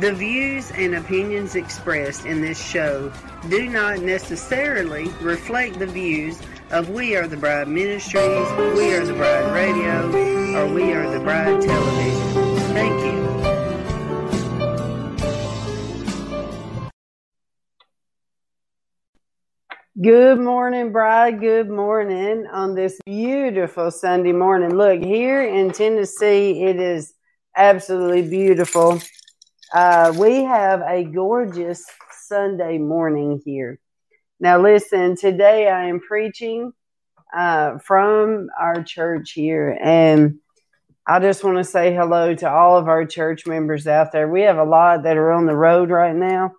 The views and opinions expressed in this show do not necessarily reflect the views of We Are the Bride Ministries, We Are the Bride Radio, or We Are the Bride Television. Thank you. Good morning, Bride. Good morning on this beautiful Sunday morning. Look, here in Tennessee, it is absolutely beautiful. Uh, we have a gorgeous Sunday morning here. Now, listen, today I am preaching uh, from our church here, and I just want to say hello to all of our church members out there. We have a lot that are on the road right now,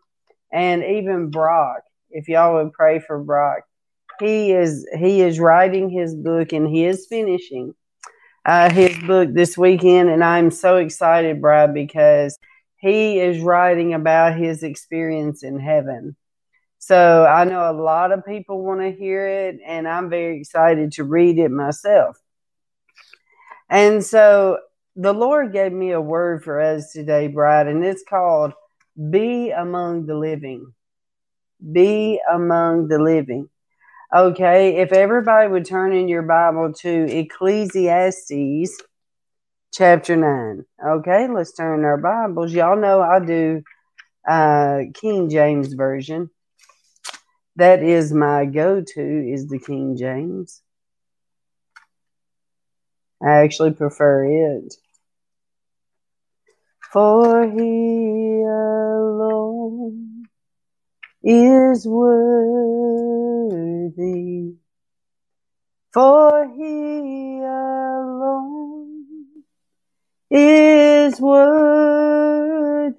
and even Brock if y'all would pray for Brock. He is he is writing his book and he is finishing uh, his book this weekend, and I'm so excited, Brad, because he is writing about his experience in heaven. So I know a lot of people want to hear it, and I'm very excited to read it myself. And so the Lord gave me a word for us today, Brad, and it's called Be Among the Living be among the living. Okay, if everybody would turn in your Bible to Ecclesiastes chapter 9. Okay, let's turn our Bibles. Y'all know I do uh, King James Version. That is my go to, is the King James. I actually prefer it. For he alone is worthy, for he alone is worthy,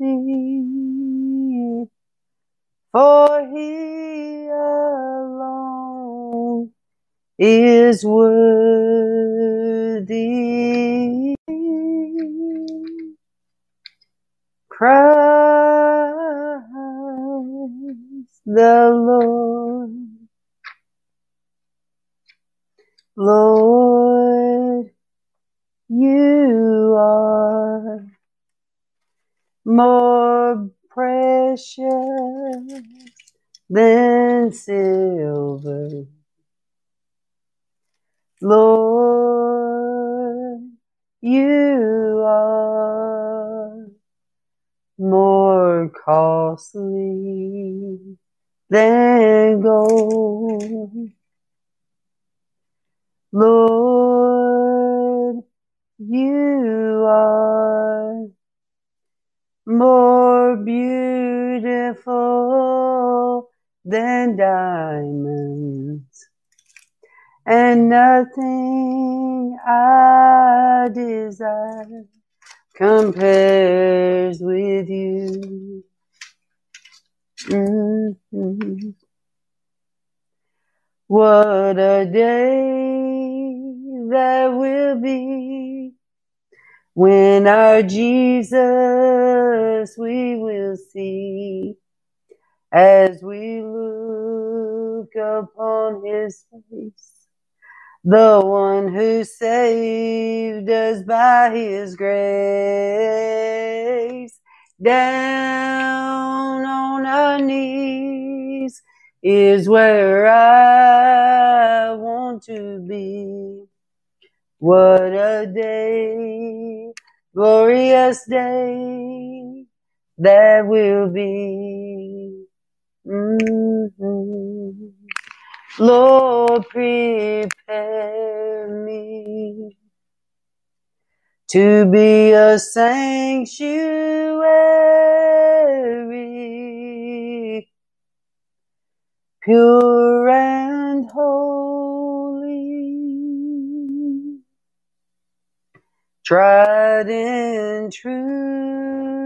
for he alone is worthy. Christ the Lord. Lord, you are more precious than silver. Lord, you are more costly compares with you. Mm-hmm. What a day that will be when our Jesus we will see as we look upon his face, the one who saved us by his grace, down on our knees is where I want to be. What a day, glorious day that will be. Mm-hmm. Lord, prepare me to be a sanctuary, pure and holy, tried and true,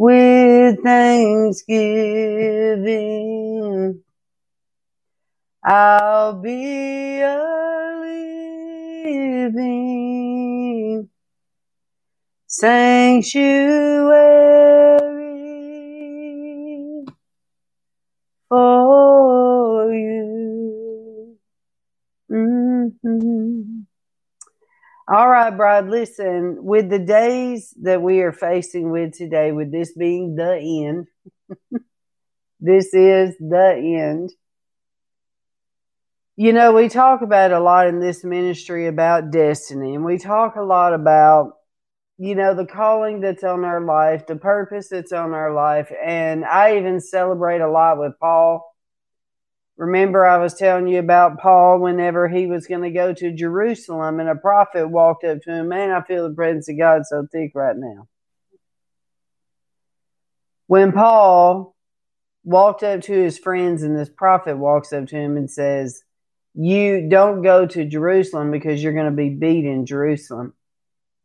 with thanksgiving. I'll be a living sanctuary for you. Mhm. All right, Brad, listen, with the days that we are facing with today, with this being the end, this is the end. You know, we talk about a lot in this ministry about destiny, and we talk a lot about, you know, the calling that's on our life, the purpose that's on our life. And I even celebrate a lot with Paul. Remember, I was telling you about Paul whenever he was going to go to Jerusalem, and a prophet walked up to him. Man, I feel the presence of God so thick right now. When Paul walked up to his friends, and this prophet walks up to him and says, You don't go to Jerusalem because you're going to be beat in Jerusalem.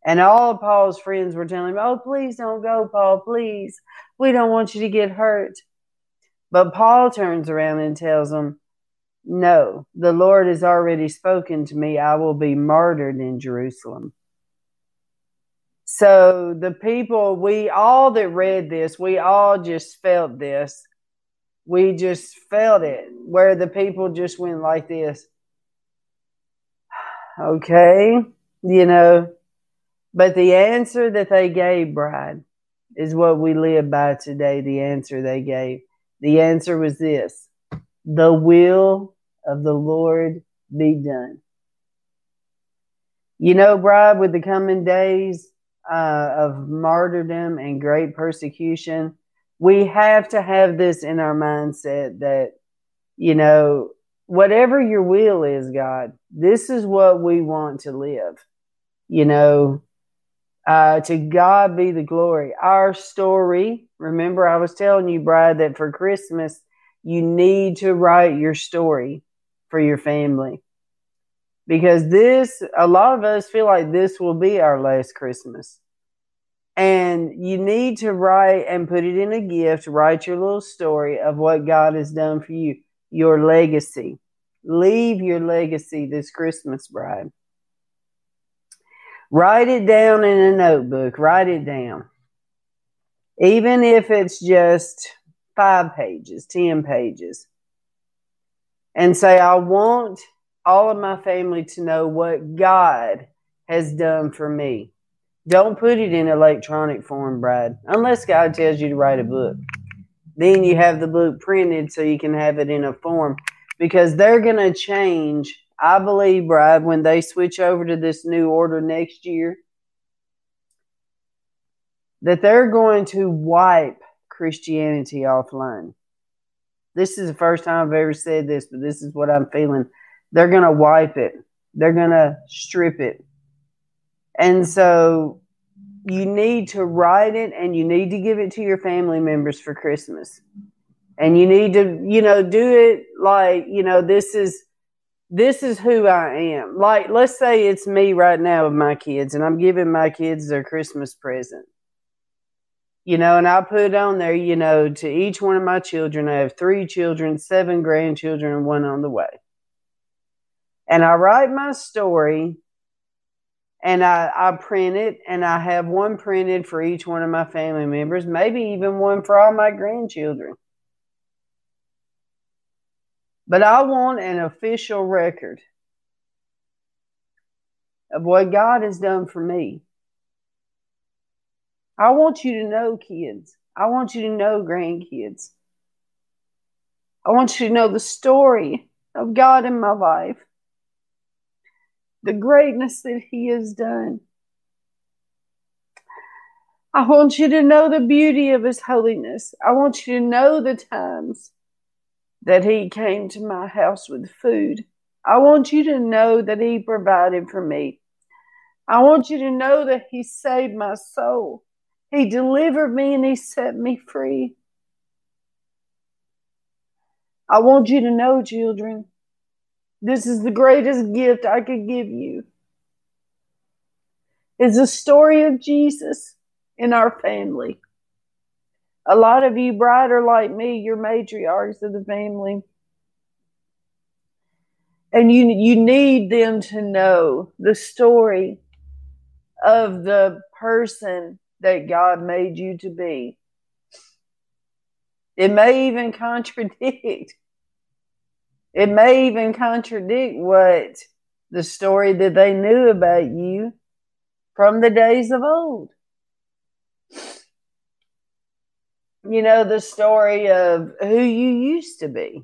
And all of Paul's friends were telling him, Oh, please don't go, Paul, please. We don't want you to get hurt. But Paul turns around and tells them, No, the Lord has already spoken to me. I will be martyred in Jerusalem. So the people, we all that read this, we all just felt this. We just felt it, where the people just went like this. Okay, you know, but the answer that they gave, Bride, is what we live by today. The answer they gave. The answer was this the will of the Lord be done. You know, Bride, with the coming days uh, of martyrdom and great persecution, we have to have this in our mindset that, you know, whatever your will is, God, this is what we want to live. You know, uh, to God be the glory. Our story, remember, I was telling you, Bride, that for Christmas, you need to write your story for your family. Because this, a lot of us feel like this will be our last Christmas. And you need to write and put it in a gift, write your little story of what God has done for you, your legacy. Leave your legacy this Christmas, Bride. Write it down in a notebook. Write it down. Even if it's just five pages, 10 pages. And say, I want all of my family to know what God has done for me. Don't put it in electronic form, Bride, unless God tells you to write a book. Then you have the book printed so you can have it in a form because they're going to change I believe, Bride, when they switch over to this new order next year, that they're going to wipe Christianity offline. This is the first time I've ever said this, but this is what I'm feeling. They're going to wipe it, they're going to strip it. And so you need to write it and you need to give it to your family members for Christmas. And you need to, you know, do it like, you know, this is this is who I am. Like, let's say it's me right now with my kids, and I'm giving my kids their Christmas present. You know, and I put on there, you know, to each one of my children, I have three children, seven grandchildren, and one on the way. And I write my story, and I, I print it and I have one printed for each one of my family members, maybe even one for all my grandchildren. But I want an official record of what God has done for me. I want you to know, kids. I want you to know, grandkids. I want you to know the story of God in my life the greatness that He has done. I want you to know the beauty of His holiness. I want you to know the times that He came to my house with food. I want you to know that He provided for me. I want you to know that He saved my soul. He delivered me and He set me free. I want you to know, children, this is the greatest gift I could give you. Is the story of Jesus in our family. A lot of you are like me, you're matriarchs of the family. And you you need them to know the story of the person that God made you to be. It may even contradict it may even contradict what the story that they knew about you from the days of old. You know, the story of who you used to be.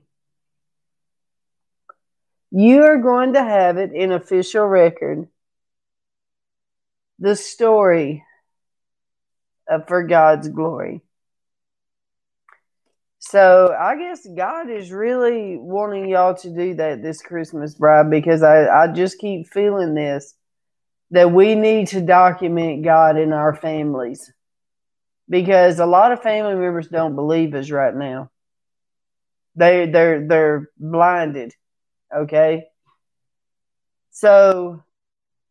You are going to have it in official record. The story Uh, for God's glory. So I guess God is really wanting y'all to do that this Christmas, bride, because I, I just keep feeling this that we need to document God in our families. Because a lot of family members don't believe us right now. They they're they're blinded. Okay. So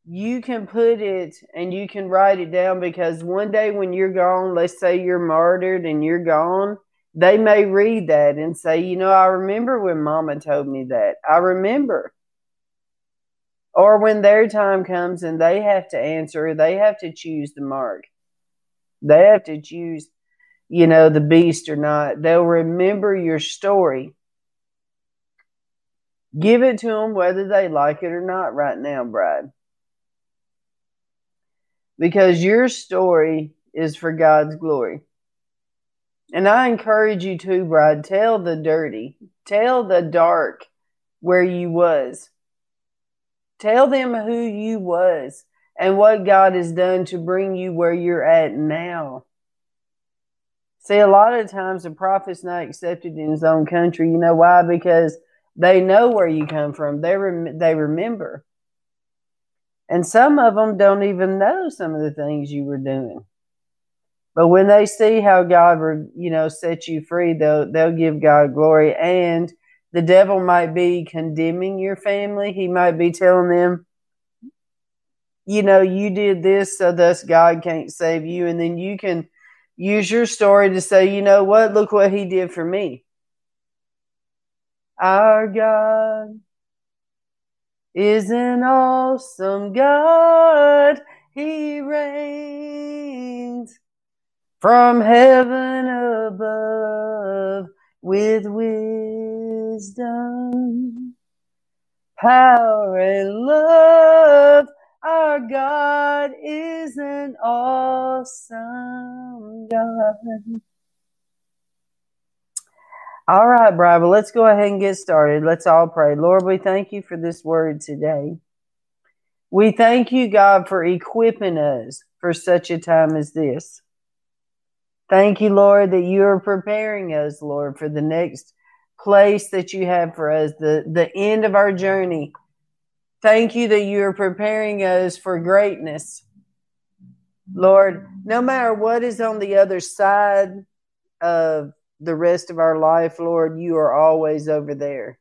you can put it and you can write it down because one day when you're gone, let's say you're martyred and you're gone they may read that and say, you know, I remember when mama told me that. I remember. Or when their time comes and they have to answer, they have to choose the mark. They have to choose, you know, the beast or not. They'll remember your story. Give it to them whether they like it or not right now, bride. Because your story is for God's glory. And I encourage you to, bride, tell the dirty, tell the dark where you was. Tell them who you was and what God has done to bring you where you're at now. See, a lot of times the prophet's not accepted in his own country. You know why? Because they know where you come from. They rem- they remember, and some of them don't even know some of the things you were doing. But when they see how God, you know, set you free, they'll they'll give God glory. And the devil might be condemning your family. He might be telling them, you know, you did this, so thus God can't save you. And then you can use your story to say, you know what? Look what He did for me. Our God is an awesome God. He reigns from heaven above with wisdom, power, and love. Our God is an awesome God. All right, Bride, let's go ahead and get started. Let's all pray. Lord, we thank you for this word today. We thank you, God, for equipping us for such a time as this. Thank you, Lord, that you are preparing us, Lord, for the next place that you have for us, the, the end of our journey. Thank you that you are preparing us for greatness. Lord, no matter what is on the other side of the rest of our life, Lord, you are always over there.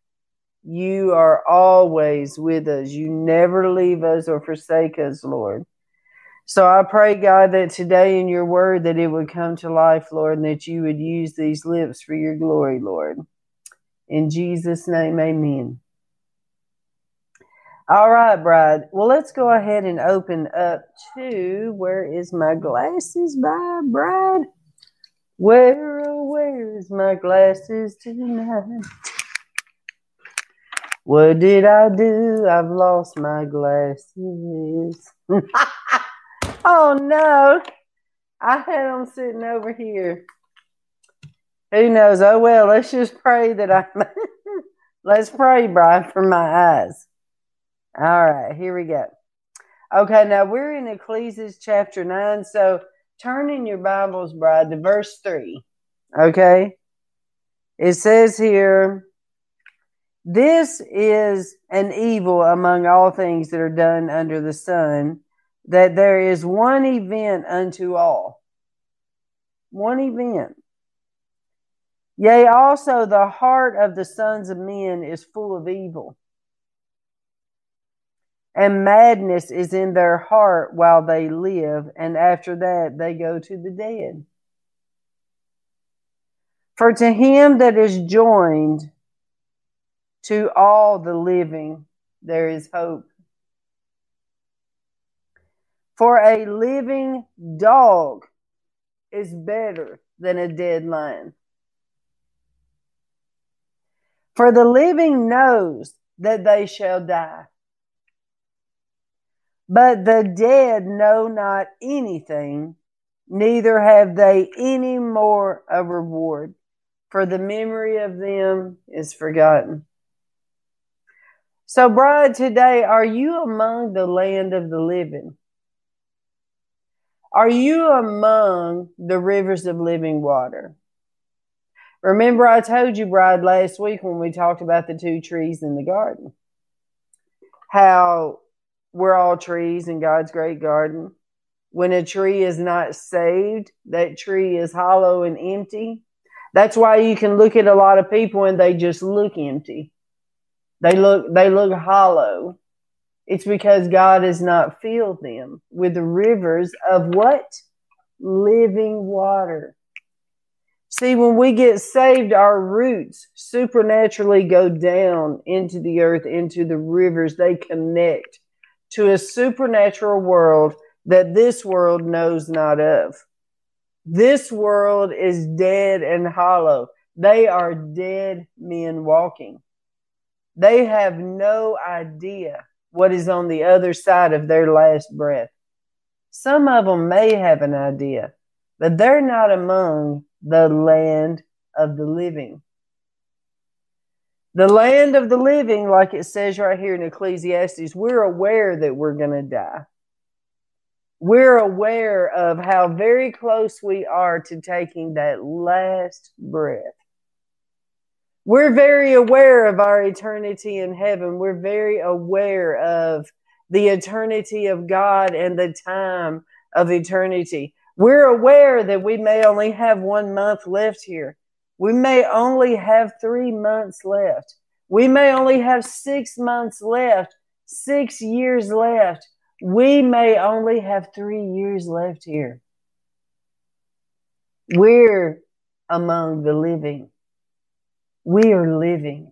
You are always with us. You never leave us or forsake us, Lord. So I pray, God, that today in your word that it would come to life, Lord, and that you would use these lips for your glory, Lord. In Jesus' name, amen. All right, Bride. Well, let's go ahead and open up to where is my glasses by Bride? Where, oh, where is my glasses tonight? What did I do? I've lost my glasses. oh no, I had them sitting over here. Who knows? Oh well, let's just pray that I. let's pray, Brian, for my eyes. All right, here we go. Okay, now we're in Ecclesiastes chapter 9. So turn in your Bibles, Bride, to verse 3. Okay? It says here, This is an evil among all things that are done under the sun, that there is one event unto all. One event. Yea, also the heart of the sons of men is full of evil and madness is in their heart while they live, and after that they go to the dead. For to him that is joined to all the living, there is hope. For a living dog is better than a dead lion. For the living knows that they shall die but the dead know not anything, neither have they any more a reward, for the memory of them is forgotten. So, bride, today, are you among the land of the living? Are you among the rivers of living water? Remember, I told you, bride, last week when we talked about the two trees in the garden, how we're all trees in God's great garden. When a tree is not saved, that tree is hollow and empty. That's why you can look at a lot of people and they just look empty. They look they look hollow. It's because God has not filled them with the rivers of what? Living water. See, when we get saved, our roots supernaturally go down into the earth, into the rivers. They connect to a supernatural world that this world knows not of. This world is dead and hollow. They are dead men walking. They have no idea what is on the other side of their last breath. Some of them may have an idea, but they're not among the land of the living. The land of the living, like it says right here in Ecclesiastes, we're aware that we're going to die. We're aware of how very close we are to taking that last breath. We're very aware of our eternity in heaven. We're very aware of the eternity of God and the time of eternity. We're aware that we may only have one month left here. We may only have three months left. We may only have six months left, six years left. We may only have three years left here. We're among the living. We are living.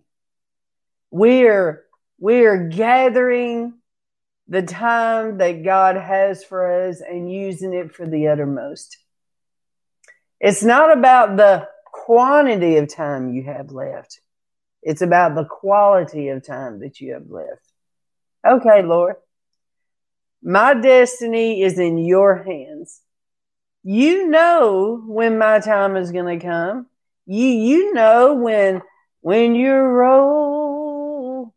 We are, we are gathering the time that God has for us and using it for the uttermost. It's not about the quantity of time you have left. It's about the quality of time that you have left. Okay, Lord. My destiny is in your hands. You know when my time is going to come. You you know when when your roll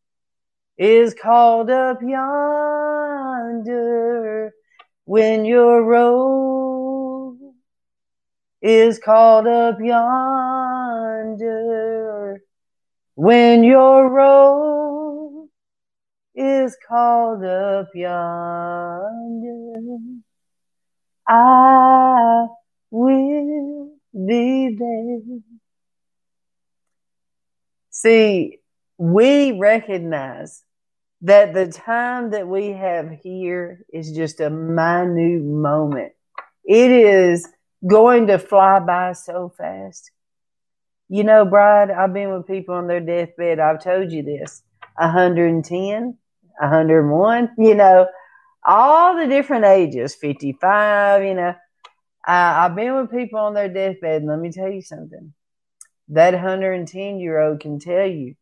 is called up yonder, when your roll is called up yonder. When your roll is called up yonder, I will be there. See, we recognize that the time that we have here is just a minute moment. It is going to fly by so fast. You know, Bride, I've been with people on their deathbed. I've told you this 110, 101, you know, all the different ages, 55, you know. I, I've been with people on their deathbed, and let me tell you something. That 110 year old can tell you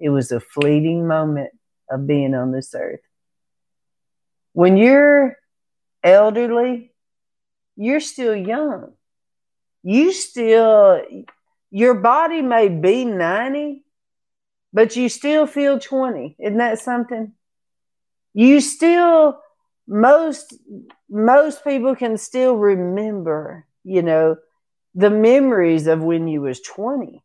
it was a fleeting moment of being on this earth. When you're elderly, you're still young. You still, your body may be 90, but you still feel 20. Isn't that something? You still, most, most people can still remember, you know, the memories of when you was 20.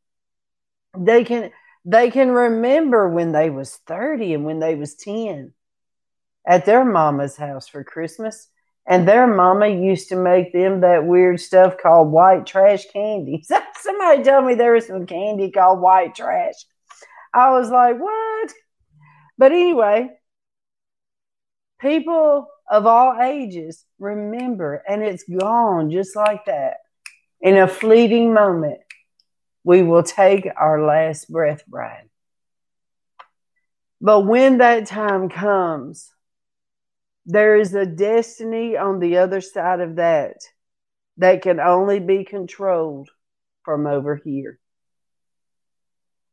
They can, they can remember when they was 30 and when they was 10 at their mama's house for Christmas. And their mama used to make them that weird stuff called white trash candy. Somebody told me there was some candy called white trash. I was like, what? But anyway, people of all ages remember, and it's gone just like that. In a fleeting moment, we will take our last breath, Bride. But when that time comes, there is a destiny on the other side of that that can only be controlled from over here.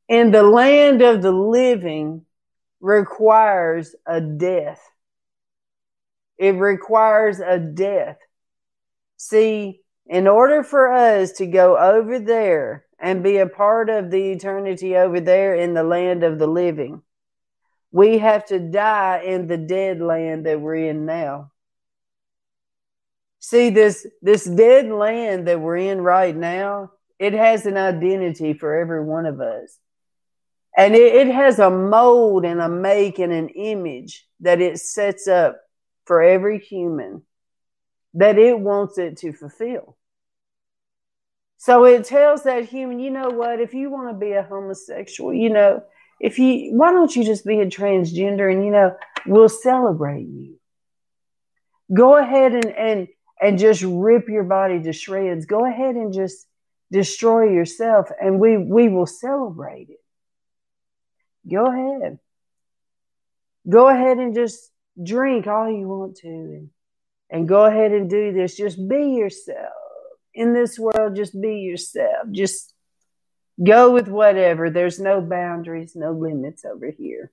And the land of the living requires a death. It requires a death. See, in order for us to go over there and be a part of the eternity over there in the land of the living, we have to die in the dead land that we're in now. See, this, this dead land that we're in right now, it has an identity for every one of us. And it, it has a mold and a make and an image that it sets up for every human that it wants it to fulfill. So it tells that human, you know what, if you want to be a homosexual, you know, if you why don't you just be a transgender and you know we'll celebrate you. Go ahead and and and just rip your body to shreds. Go ahead and just destroy yourself and we we will celebrate it. Go ahead. Go ahead and just drink all you want to and, and go ahead and do this. Just be yourself. In this world just be yourself. Just Go with whatever. There's no boundaries, no limits over here.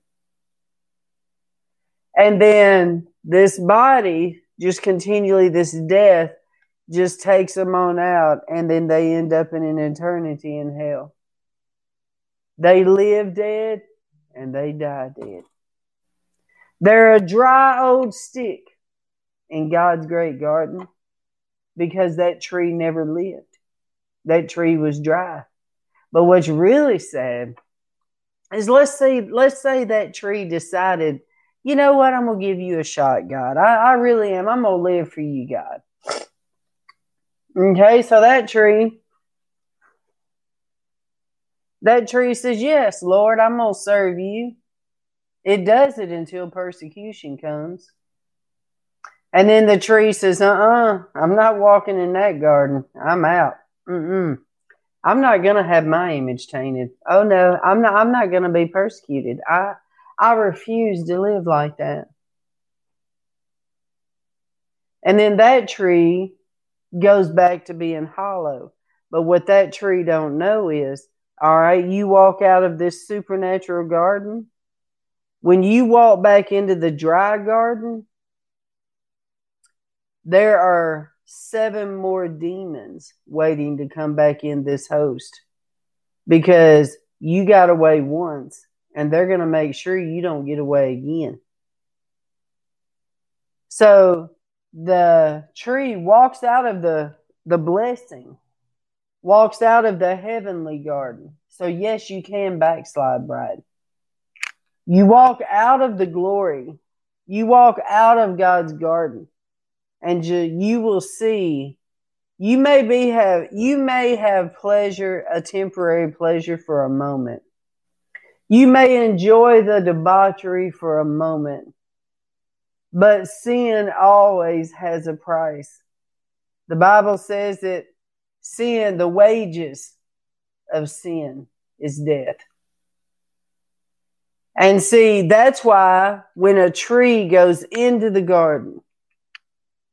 And then this body, just continually, this death just takes them on out, and then they end up in an eternity in hell. They live dead and they die dead. They're a dry old stick in God's great garden because that tree never lived. That tree was dry. But what's really sad is let's say let's say that tree decided, you know what, I'm gonna give you a shot, God. I, I really am. I'm gonna live for you, God. Okay, so that tree, that tree says, Yes, Lord, I'm gonna serve you. It does it until persecution comes. And then the tree says, Uh uh-uh, uh, i am not walking in that garden. I'm out. Mm-mm. I'm not going to have my image tainted. Oh no, I'm not I'm not going to be persecuted. I I refuse to live like that. And then that tree goes back to being hollow. But what that tree don't know is, all right, you walk out of this supernatural garden. When you walk back into the dry garden, there are seven more demons waiting to come back in this host because you got away once and they're going to make sure you don't get away again. So the tree walks out of the, the blessing, walks out of the heavenly garden. So, yes, you can backslide, bride. You walk out of the glory, you walk out of God's garden and you, you will see you may be have you may have pleasure a temporary pleasure for a moment. You may enjoy the debauchery for a moment but sin always has a price. The bible says that sin the wages of sin is death. And see, that's why when a tree goes into the garden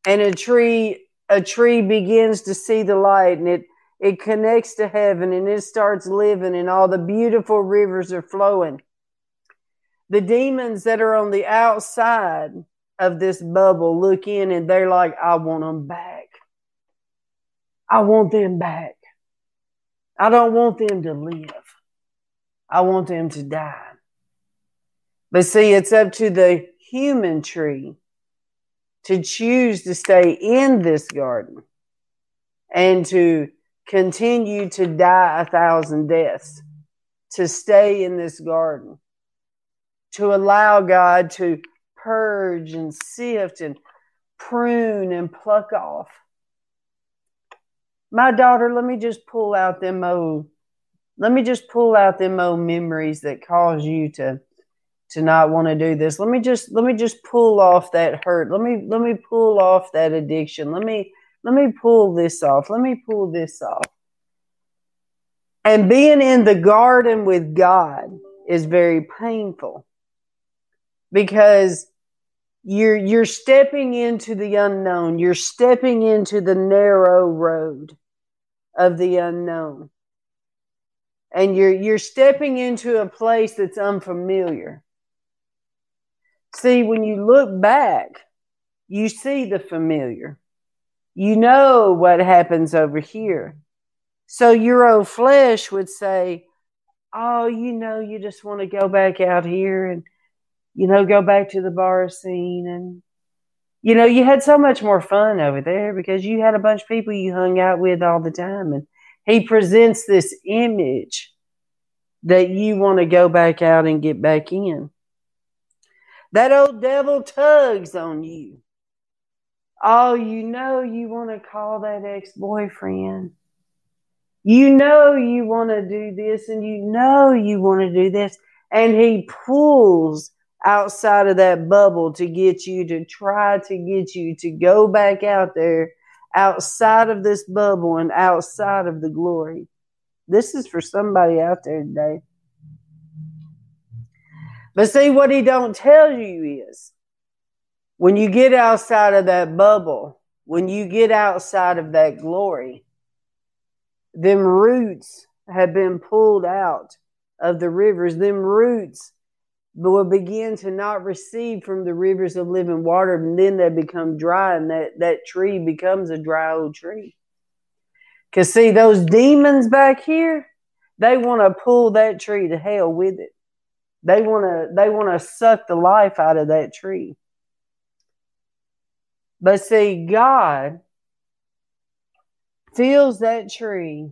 and a tree a tree begins to see the light and it it connects to heaven and it starts living and all the beautiful rivers are flowing. The demons that are on the outside of this bubble look in and they're like, I want them back. I want them back. I don't want them to live. I want them to die. But see, it's up to the human tree to choose to stay in this garden and to continue to die a thousand deaths, to stay in this garden, to allow God to purge and sift and prune and pluck off. My daughter, let me just pull out them old, let me just pull out them old memories that cause you to to not want to do this. Let me just let me just pull off that hurt. Let me let me pull off that addiction. Let me let me pull this off. Let me pull this off. And being in the garden with God is very painful because you're you're stepping into the unknown. You're stepping into the narrow road of the unknown. And you're you're stepping into a place that's unfamiliar. See, when you look back, you see the familiar. You know what happens over here. So your old flesh would say, Oh, you know, you just want to go back out here and, you know, go back to the bar scene. And, you know, you had so much more fun over there because you had a bunch of people you hung out with all the time. And he presents this image that you want to go back out and get back in. That old devil tugs on you. Oh, you know you want to call that ex boyfriend. You know you want to do this and you know you want to do this. And he pulls outside of that bubble to get you to try to get you to go back out there outside of this bubble and outside of the glory. This is for somebody out there today. But see, what he don't tell you is when you get outside of that bubble, when you get outside of that glory, them roots have been pulled out of the rivers. Them roots will begin to not receive from the rivers of living water, and then they become dry, and that, that tree becomes a dry old tree. Because, see, those demons back here, they want to pull that tree to hell with it. They want to they want to suck the life out of that tree. But see, God fills that tree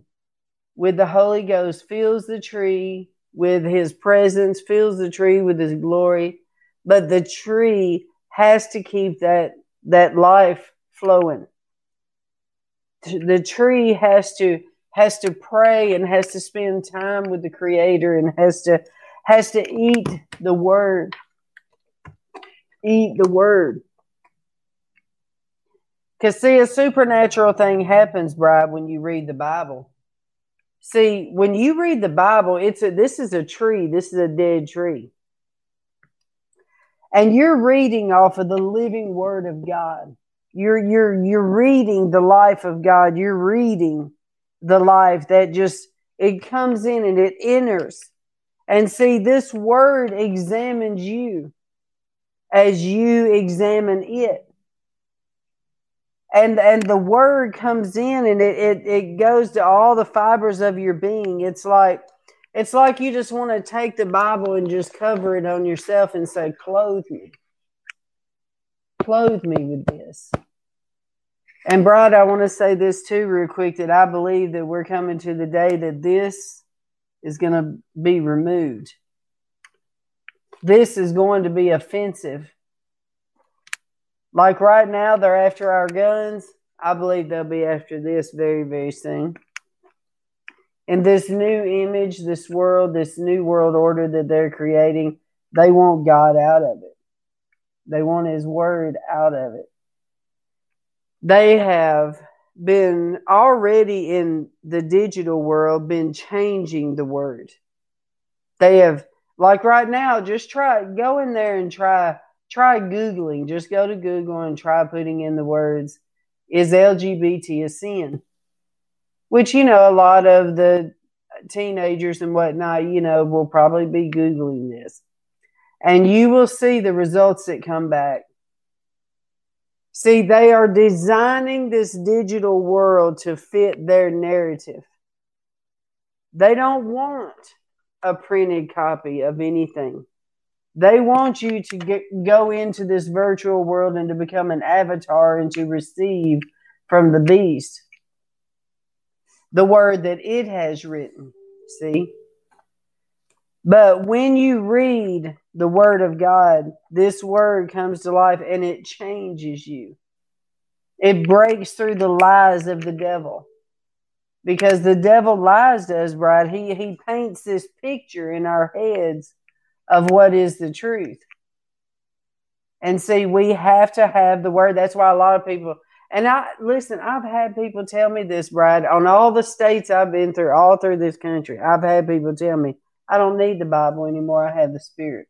with the Holy Ghost, fills the tree with his presence, fills the tree with his glory. But the tree has to keep that that life flowing. The tree has to has to pray and has to spend time with the creator and has to has to eat the word. Eat the word. Because, see, a supernatural thing happens, Bride, when you read the Bible. See, when you read the Bible, it's a, this is a tree, this is a dead tree. And you're reading off of the living word of God. You're you're you're reading the life of God. You're reading the life that just it comes in and it enters and see, this word examines you as you examine it. And and the word comes in and it, it, it goes to all the fibers of your being. It's like it's like you just want to take the Bible and just cover it on yourself and say, Clothe me. Clothe me with this. And Brad, I want to say this too, real quick, that I believe that we're coming to the day that this is going to be removed. This is going to be offensive. Like right now, they're after our guns. I believe they'll be after this very, very soon. And this new image, this world, this new world order that they're creating, they want God out of it. They want His word out of it. They have been already in the digital world been changing the word. They have Like right now, just try go in there and try try googling. Just go to Google and try putting in the words is LGBT a sin? Which you know a lot of the teenagers and whatnot, you know, will probably be googling this. And you will see the results that come back. See, they are designing this digital world to fit their narrative. They don't want a printed copy of anything. They want you to get, go into this virtual world and to become an avatar and to receive from the beast the word that it has written. See? But when you read the word of God, this word comes to life and it changes you. It breaks through the lies of the devil. Because the devil lies to us, Bride. He he paints this picture in our heads of what is the truth. And see, we have to have the word. That's why a lot of people and I listen, I've had people tell me this, Bride, on all the states I've been through, all through this country. I've had people tell me, I don't need the Bible anymore. I have the Spirit.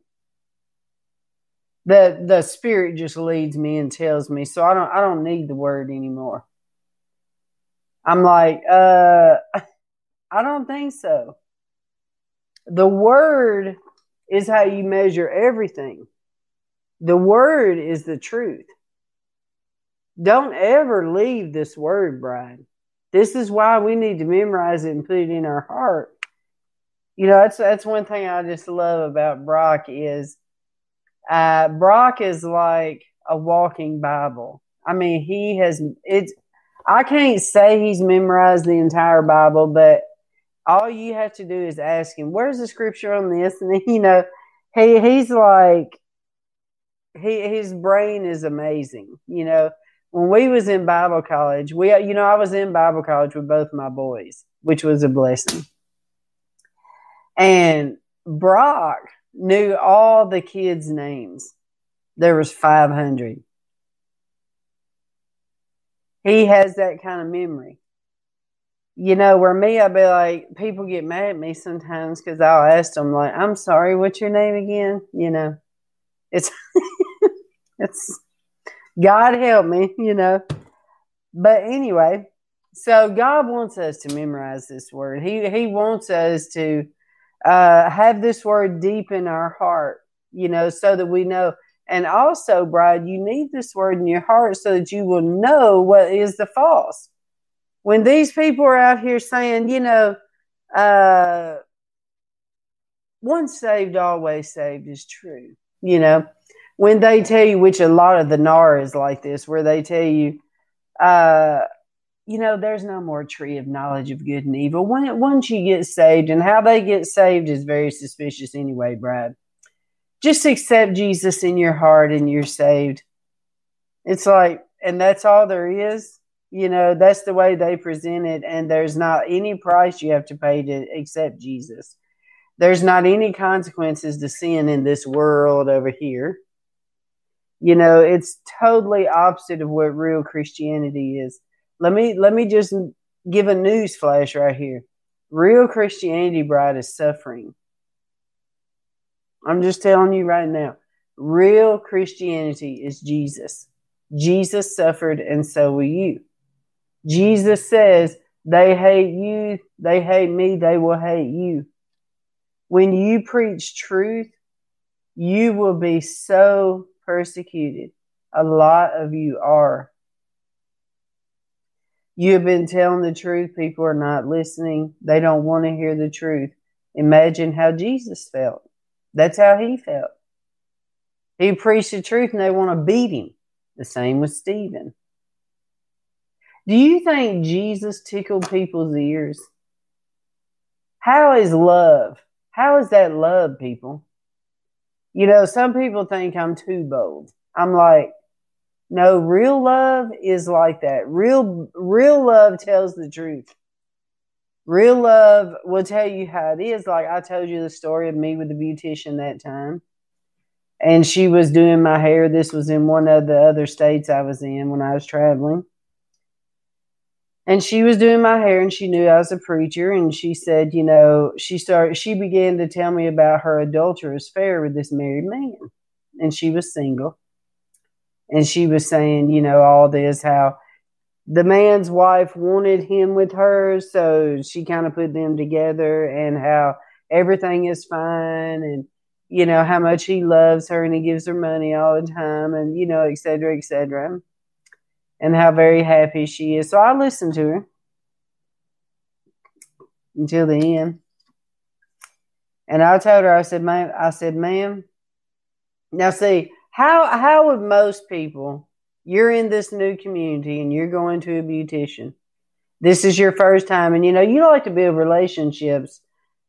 The the Spirit just leads me and tells me. So I don't I don't need the word anymore. I'm like, uh I don't think so. The word is how you measure everything. The word is the truth. Don't ever leave this word, Bride. This is why we need to memorize it and put it in our heart. You know, that's that's one thing I just love about Brock is uh, Brock is like a walking Bible. I mean, he has it's. I can't say he's memorized the entire Bible, but all you have to do is ask him, "Where's the scripture on this?" And you know, he he's like, he his brain is amazing. You know, when we was in Bible college, we you know I was in Bible college with both my boys, which was a blessing. And Brock knew all the kids' names. There was 500. He has that kind of memory. You know, where me, I'd be like, people get mad at me sometimes because I'll ask them, like, I'm sorry, what's your name again? You know, it's, it's, God help me, you know. But anyway, so God wants us to memorize this word. He He wants us to uh, have this word deep in our heart, you know, so that we know. And also, Bride, you need this word in your heart so that you will know what is the false. When these people are out here saying, you know, uh, once saved, always saved is true, you know when they tell you, which a lot of the NAR is like this, where they tell you, uh, you know, there's no more tree of knowledge of good and evil. When once you get saved, and how they get saved is very suspicious anyway, Bride. Just accept Jesus in your heart and you're saved. It's like, and that's all there is. You know, that's the way they present it, and there's not any price you have to pay to accept Jesus. There's not any consequences to sin in this world over here you know, it's totally opposite of what real Christianity is. Let me let me just give a news flash right here. Real Christianity, bride, is suffering. I'm just telling you right now. Real Christianity is Jesus. Jesus suffered, and so will you. Jesus says, They hate you, they hate me, they will hate you. When you preach truth, you will be so persecuted. A lot of you are. You have been telling the truth. People are not listening. They don't want to hear the truth. Imagine how Jesus felt. That's how he felt. He preached the truth and they want to beat him. The same with Stephen. Do you think Jesus tickled people's ears? How is love? How is that love, people? You know, some people think I'm too bold. I'm like, no, real love is like that. Real, real love tells the truth. Real love will tell you how it is. Like I told you the story of me with the beautician that time. And she was doing my hair. This was in one of the other states I was in when I was traveling. and she was doing my hair and she knew I was a preacher and she said, you know, she started she began to tell me about her adulterous affair with this married man. And she was single. And she was saying, you know, all this how the man's wife wanted him with her, so she kind of put them together and how everything is fine and you know how much he loves her and he gives her money all the time and you know, et cetera, et cetera and how very happy she is. So I listened to her until the end. And I told her, I said, ma'am, I said, ma'am, now see, how how would most people, you're in this new community and you're going to a beautician. This is your first time, and you know, you like to build relationships.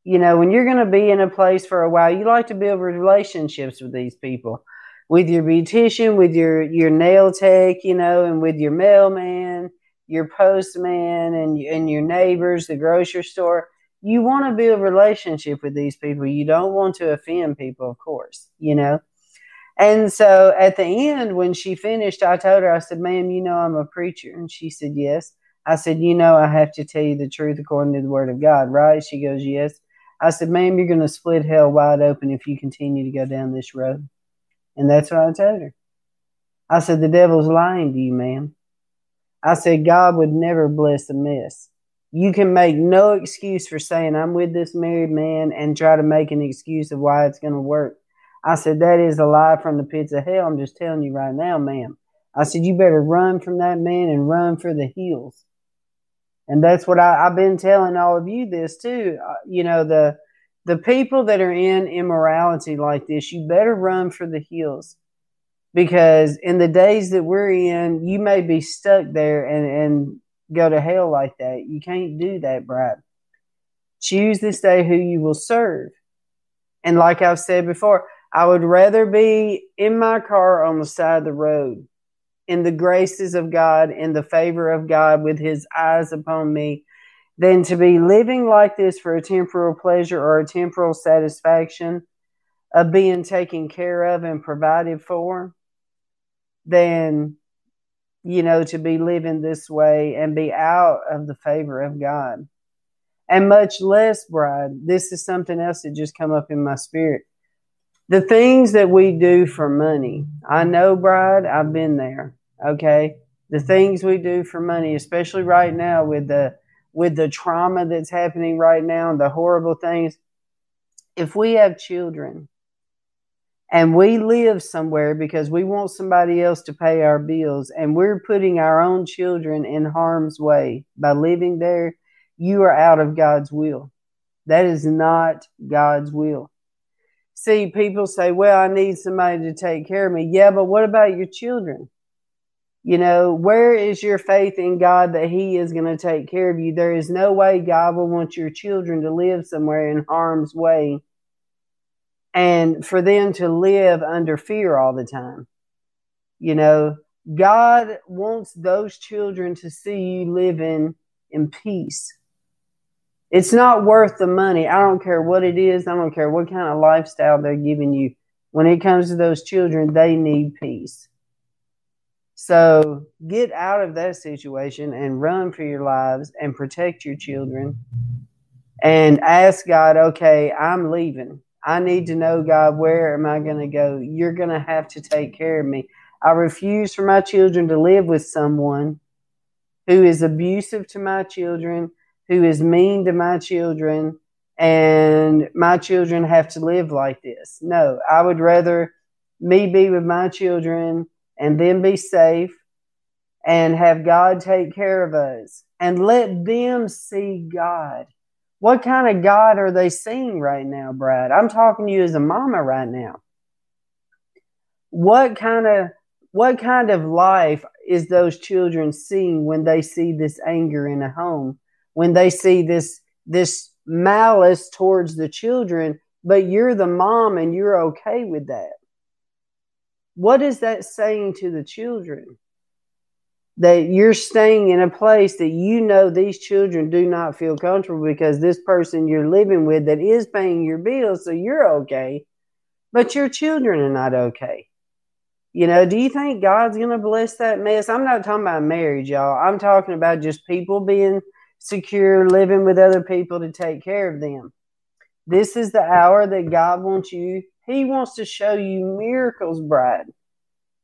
You know, when you're going to be in a place for a while, you like to build relationships with these people with your beautician, with your your nail tech, you know, and with your mailman, your postman, and and your neighbors, the grocery store. You want to build a relationship with these people. You don't want to offend people, of course, you know. And so at the end, when she finished, I told her, I said, ma'am, you know I'm a preacher. And she said, yes. I said, you know I have to tell you the truth according to the word of God, right? She goes, yes. I said, ma'am, you're going to split hell wide open if you continue to go down this road. And that's what I told her. I said, The devil's lying to you, ma'am. I said, God would never bless a miss. You can make no excuse for saying, I'm with this married man and try to make an excuse of why it's going to work. I said, That is a lie from the pits of hell. I'm just telling you right now, ma'am. I said, You better run from that man and run for the hills. And that's what I, have been telling all of you this too. Uh, you know, the the people that are in immorality like this, you better run for the hills because in the days that we're in, you may be stuck there and, and go to hell like that. You can't do that, Bride. Choose this day who you will serve. And like I've said before, I would rather be in my car on the side of the road in the graces of God, in the favor of God, with his eyes upon me, than to be living like this for a temporal pleasure or a temporal satisfaction of being taken care of and provided for than you know to be living this way and be out of the favor of god. And much less bride this is something else that just come up in my spirit the things that we do for money i know bride i've been there okay the things we do for money especially right now with the with the trauma that's happening right now and the horrible things, if we have children and we live somewhere because we want somebody else to pay our bills and we're putting our own children in harm's way by living there, you are out of God's will. That is not God's will. See, people say, well, I need somebody to take care of me. Yeah, but what about your children? You know, where is your faith in God that He is going to take care of you? There is no way God will want your children to live somewhere in harm's way and for them to live under fear all the time. You know, God wants those children to see you living in peace. It's not worth the money. I don't care what it is. I don't care what kind of lifestyle they're giving you. When it comes to those children, they need peace. So get out of that situation and run for your lives and protect your children and ask God, okay, I'm leaving. I need to know, God, where am I going to go? You're going to have to take care of me. I refuse for my children to live with someone who is abusive to my children, who is mean to my children, and my children have to live like this. No, I would rather me be with my children and then be safe and have God take care of us and let them see God. What kind of God are they seeing right now, Bride? I'm talking to you as a mama right now. What kind of what kind of life is those children seeing when they see this anger in a home? When they see this this malice towards the children, but you're the mom and you're okay with that. What is that saying to the children? That you're staying in a place that you know these children do not feel comfortable because this person you're living with that is paying your bills, so you're okay, but your children are not okay. You know, do you think God's going to bless that mess? I'm not talking about marriage, y'all. I'm talking about just people being secure, living with other people to take care of them. This is the hour that God wants you. He wants to show you miracles, bride.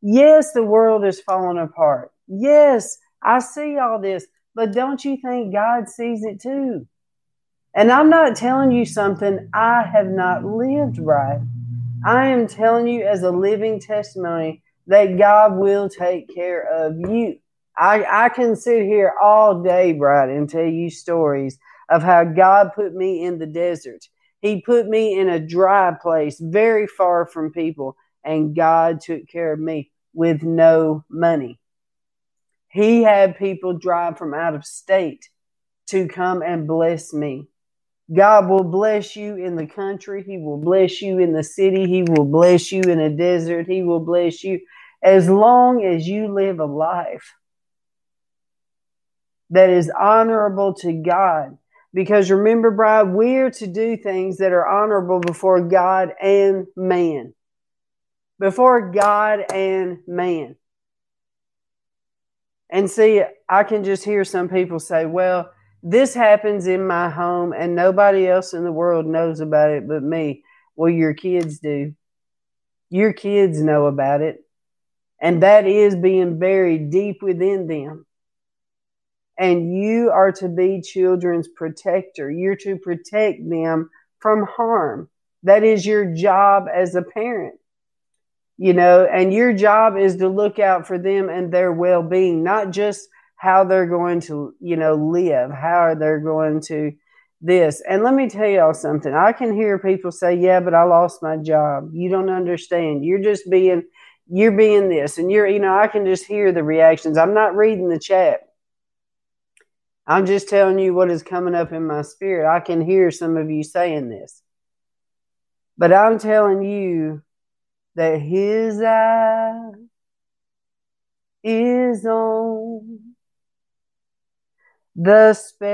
Yes, the world is falling apart. Yes, I see all this, but don't you think God sees it too? And I'm not telling you something I have not lived, bride. I am telling you as a living testimony that God will take care of you. I, I can sit here all day, Bride, and tell you stories of how God put me in the desert. He put me in a dry place, very far from people, and God took care of me with no money. He had people drive from out of state to come and bless me. God will bless you in the country. He will bless you in the city. He will bless you in a desert. He will bless you as long as you live a life that is honorable to God. Because remember, bride, we're to do things that are honorable before God and man. Before God and man. And see, I can just hear some people say, well, this happens in my home and nobody else in the world knows about it but me. Well, your kids do. Your kids know about it. And that is being buried deep within them. And you are to be children's protector. You're to protect them from harm. That is your job as a parent. You know, and your job is to look out for them and their well being, not just how they're going to, you know, live, how are they're going to this. And let me tell y'all something. I can hear people say, "Yeah, but I lost my job." You don't understand. You're just being you're being this and you're you know, I can just hear the reactions. I'm not reading the chat. I'm just telling you what is coming up in my spirit. I can hear some of you saying this. But I'm telling you that his eye is on the sparrow,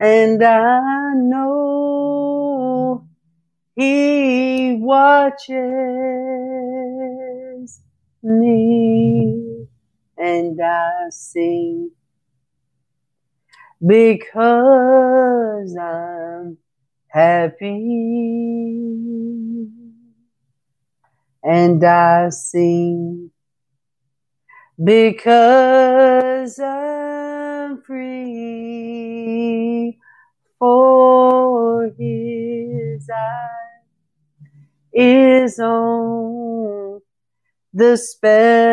and I know he watches me, and I sing. Because I'm happy, and I sing. Because I'm free for his eye. Is on the and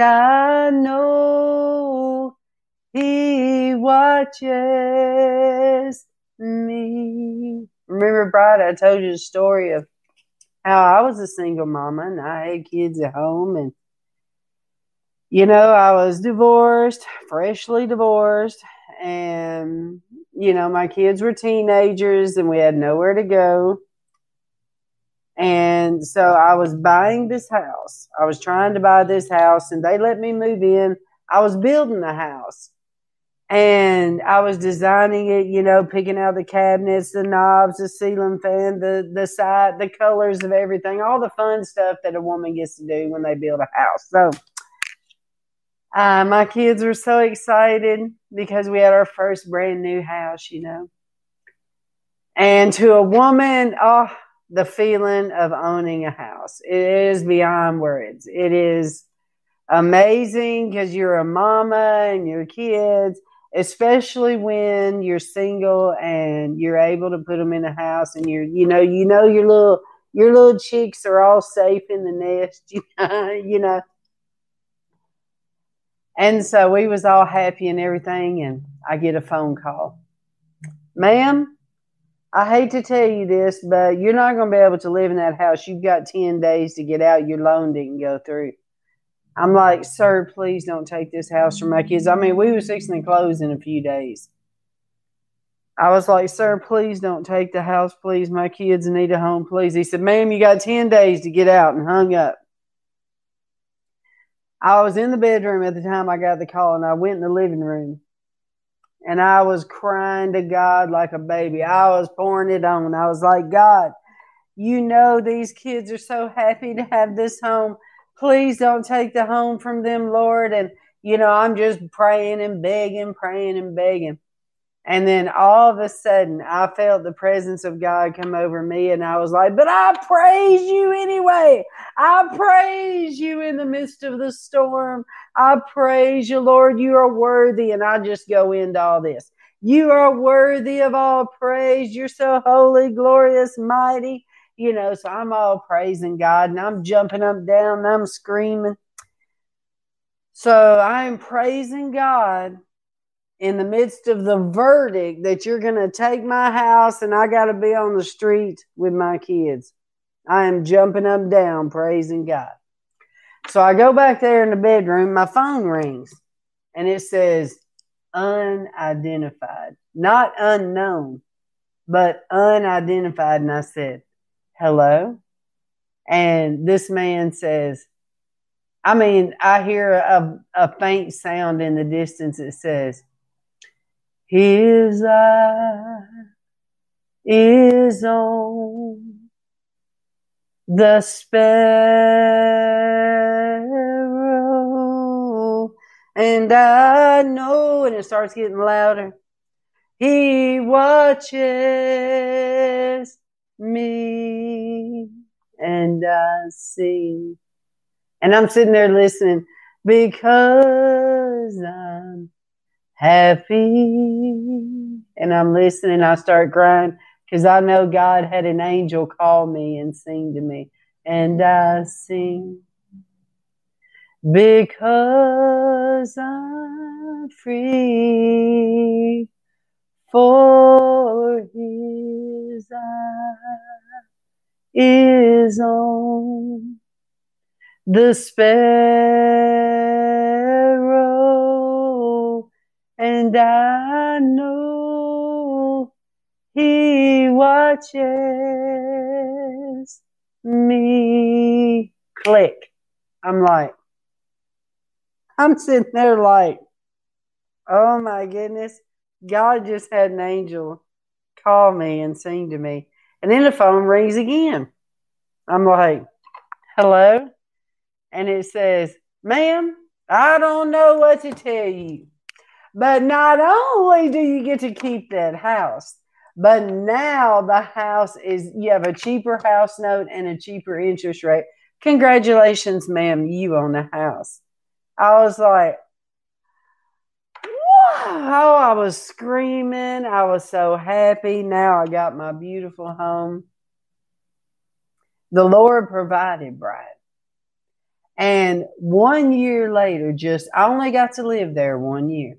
I know he watches me. Remember, Bride, I told you the story of how I was a single mama and I had kids at home and you know, I was divorced, freshly divorced, and you know, my kids were teenagers and we had nowhere to go. And so I was buying this house. I was trying to buy this house and they let me move in. I was building the house and I was designing it, you know, picking out the cabinets, the knobs, the ceiling fan, the the side, the colors of everything, all the fun stuff that a woman gets to do when they build a house. So uh, my kids were so excited because we had our first brand new house, you know. And to a woman, oh, the feeling of owning a house. It is beyond words. It is amazing because you're a mama and your kids especially when you're single and you're able to put them in a house and you're you know you know your little your little chicks are all safe in the nest you know you know and so we was all happy and everything and i get a phone call ma'am i hate to tell you this but you're not going to be able to live in that house you've got 10 days to get out your loan didn't go through I'm like, sir, please don't take this house from my kids. I mean, we were fixing to close in a few days. I was like, sir, please don't take the house, please. My kids need a home, please. He said, ma'am, you got 10 days to get out and hung up. I was in the bedroom at the time I got the call and I went in the living room and I was crying to God like a baby. I was pouring it on. I was like, God, you know these kids are so happy to have this home. Please don't take the home from them, Lord. And, you know, I'm just praying and begging, praying and begging. And then all of a sudden, I felt the presence of God come over me, and I was like, But I praise you anyway. I praise you in the midst of the storm. I praise you, Lord. You are worthy. And I just go into all this. You are worthy of all praise. You're so holy, glorious, mighty. You know, so I'm all praising God and I'm jumping up down and I'm screaming. So I'm praising God in the midst of the verdict that you're going to take my house and I got to be on the street with my kids. I am jumping up and down praising God. So I go back there in the bedroom, my phone rings and it says unidentified, not unknown, but unidentified. And I said, hello. And this man says, I mean, I hear a, a faint sound in the distance. It says, his eye is on the sparrow, and I know, and it starts getting louder. He watches me, and I sing. And I'm sitting there listening because I'm happy. And I'm listening. I start crying because I know God had an angel call me and sing to me. And I sing because I'm free for his eye is on the sparrow and I know he watches me. Click. I'm like, I'm sitting there like, oh my goodness. God just had an angel call me and sing to me. And then the phone rings again. I'm like, hello? And it says, ma'am, I don't know what to tell you. But not only do you get to keep that house, but now the house is, you have a cheaper house note and a cheaper interest rate. Congratulations, ma'am, you own a house. I was like, wow, oh, I was screaming. I was so happy. Now I got my beautiful home. The Lord provided, Bride. And one year later, just I only got to live there one year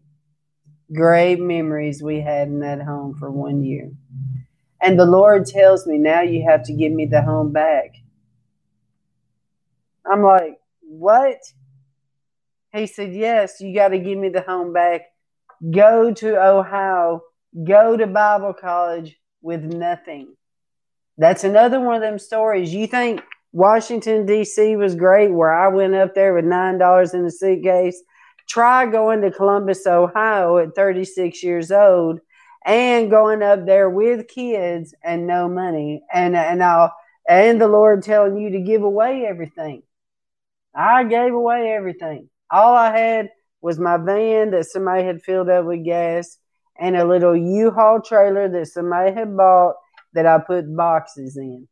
great memories we had in that home for one year. And the Lord tells me, now you have to give me the home back. I'm like, what? He said, yes, you got to give me the home back. Go to Ohio, go to Bible college with nothing. That's another one of them stories. You think Washington, D.C. was great, where I went up there with $9 in a suitcase try going to Columbus, Ohio at 36 years old and going up there with kids and no money and and I'll and the Lord telling you to give away everything. I gave away everything. All I had was my van that somebody had filled up with gas and a little U-Haul trailer that somebody had bought that I put boxes in.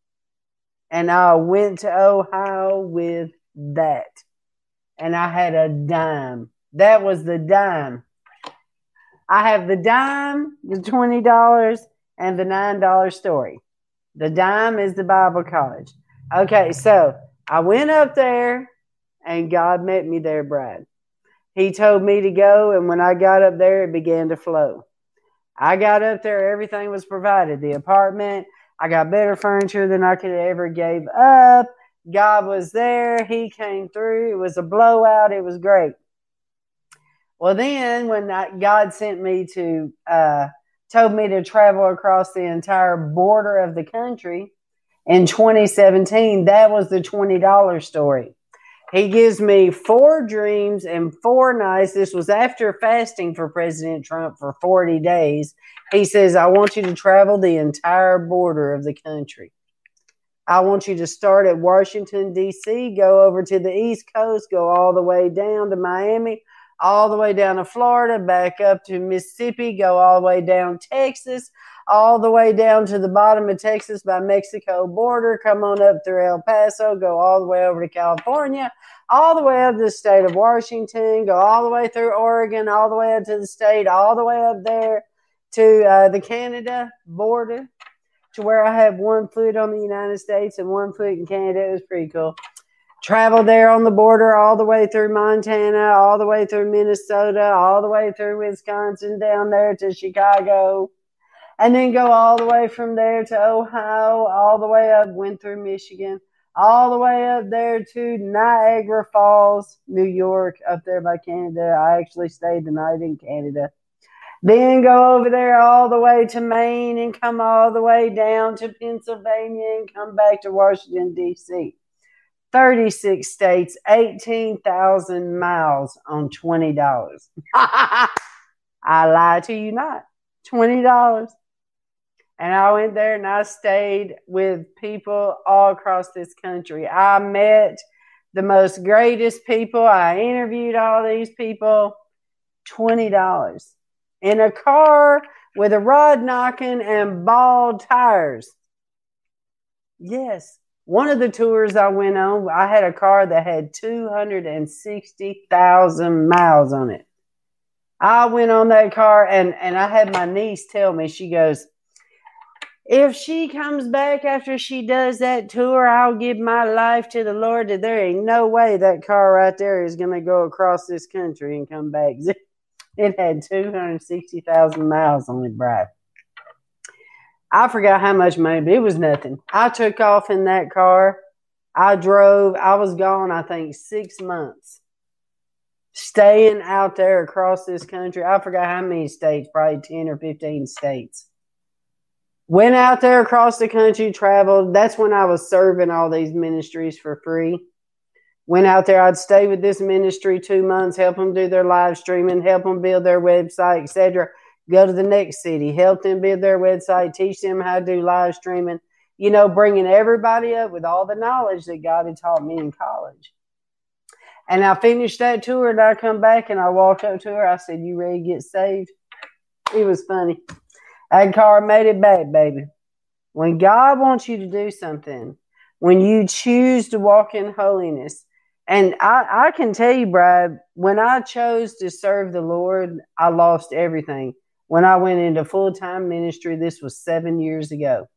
And I went to Ohio with that. And I had a dime that was the dime. I have the dime, the $20, and the $9 story. The dime is the Bible college. Okay, so I went up there and God met me there, Bride. He told me to go, and when I got up there, it began to flow. I got up there, everything was provided. The apartment, I got better furniture than I could ever gave up. God was there. He came through. It was a blowout. It was great. Well, then when I, God sent me to, uh, told me to travel across the entire border of the country in 2017, that was the $20 story. He gives me four dreams and four nights. This was after fasting for President Trump for 40 days. He says, I want you to travel the entire border of the country. I want you to start at Washington, D.C., go over to the East Coast, go all the way down to Miami, all the way down to Florida, back up to Mississippi, go all the way down Texas, all the way down to the bottom of Texas by Mexico border, come on up through El Paso, go all the way over to California, all the way up to the state of Washington, go all the way through Oregon, all the way up to the state, all the way up there to uh, the Canada border, to where I have one foot on the United States and one foot in Canada. It was pretty cool. Traveled there on the border all the way through Montana, all the way through Minnesota, all the way through Wisconsin, down there to Chicago and then go all the way from there to Ohio, all the way up, went through Michigan, all the way up there to Niagara Falls, New York, up there by Canada. I actually stayed the night in Canada. Then go over there all the way to Maine and come all the way down to Pennsylvania and come back to Washington, D.C. 36 states, 18,000 miles on $20. I lie to you not. $20. And I went there and I stayed with people all across this country. I met the most greatest people. I interviewed all these people. $20 in a car with a rod knocking and bald tires. Yes. One of the tours I went on, I had a car that had 260,000 miles on it. I went on that car and, and I had my niece tell me, she goes, if she comes back after she does that tour, I'll give my life to the Lord. That there ain't no way that car right there is going to go across this country and come back. It had 260,000 miles on it, Bride. I forgot how much money, but it was nothing. I took off in that car. I drove. I was gone, I think, six months. Staying out there across this country. I forgot how many states, probably 10 or 15 states went out there across the country, traveled. That's when I was serving all these ministries for free. Went out there, I'd stay with this ministry two months, help them do their live streaming, help them build their website, etc. Go to the next city, help them build their website, teach them how to do live streaming. You know, bringing everybody up with all the knowledge that God had taught me in college. And I finished that tour and I come back and I walked up to her. I said, You ready to get saved? It was funny. That car made it back, baby. When God wants you to do something, when you choose to walk in holiness, and I, I can tell you, Bride, when I chose to serve the Lord, I lost everything. When I went into full time ministry, this was seven years ago.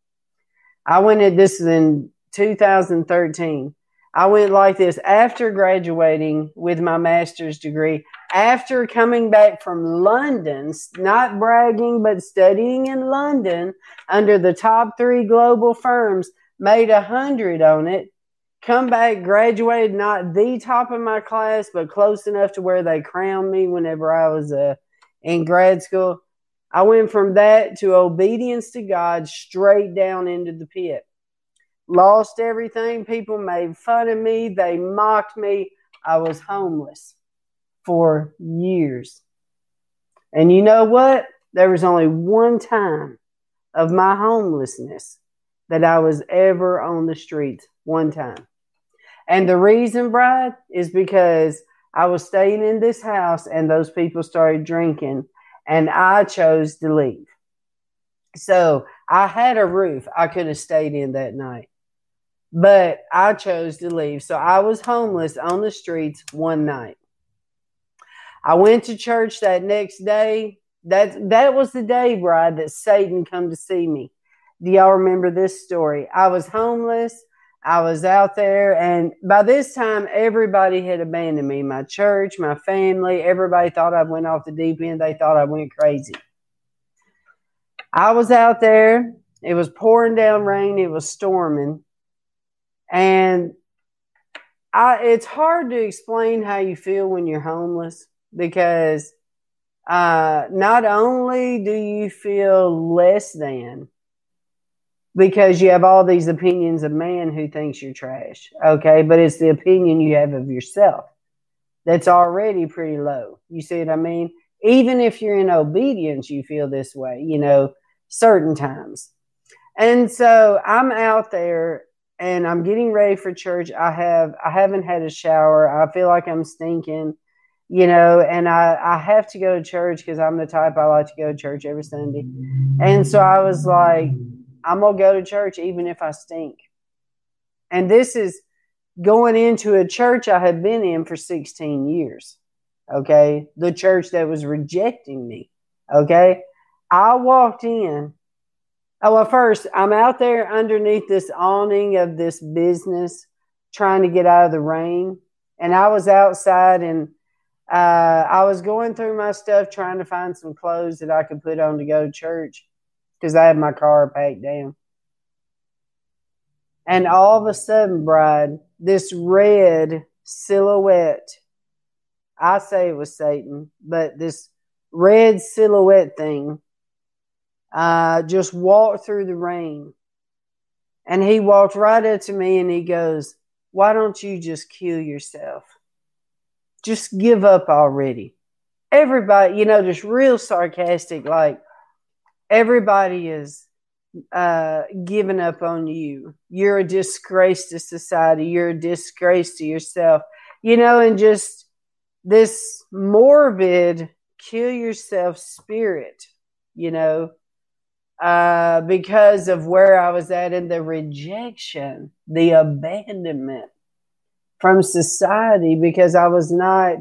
I went in, this is in 2013. I went like this after graduating with my master's degree, after coming back from London, not bragging, but studying in London under the top three global firms, made a hundred on it. Come back, graduated, not the top of my class, but close enough to where they crowned me whenever I was uh, in grad school. I went from that to obedience to God straight down into the pit lost everything. People made fun of me, they mocked me. I was homeless for years. And you know what? There was only one time of my homelessness that I was ever on the streets. One time. And the reason, Bride, is because I was staying in this house and those people started drinking and I chose to leave. So I had a roof I could have stayed in that night but I chose to leave. So I was homeless on the streets one night. I went to church that next day. That that was the day, bride, that Satan come to see me. Do y'all remember this story? I was homeless. I was out there, and by this time, everybody had abandoned me. My church, my family, everybody thought I went off the deep end. They thought I went crazy. I was out there. It was pouring down rain. It was storming. And I, it's hard to explain how you feel when you're homeless because uh, not only do you feel less than, because you have all these opinions of man who thinks you're trash. Okay. But it's the opinion you have of yourself that's already pretty low. You see what I mean? Even if you're in obedience, you feel this way, you know, certain times. And so I'm out there and I'm getting ready for church. I have I haven't had a shower. I feel like I'm stinking, you know, and I I have to go to church because I'm the type I like to go to church every Sunday. And so I was like, I'm gonna go to church even if I stink. And this is going into a church I had been in for 16 years. Okay. The church that was rejecting me. Okay. I walked in. Oh, well, first, I'm out there underneath this awning of this business trying to get out of the rain. And I was outside and uh, I was going through my stuff trying to find some clothes that I could put on to go to church because I had my car packed down. And all of a sudden, Bride, this red silhouette, I say it was Satan, but this red silhouette thing uh, just walked through the rain. And he walked right up to me and he goes, Why don't you just kill yourself? Just give up already. Everybody, you know, just real sarcastic, like everybody is uh, giving up on you. You're a disgrace to society. You're a disgrace to yourself. You know, and just this morbid kill yourself spirit, you know, uh, because of where I was at in the rejection, the abandonment from society, because I was not,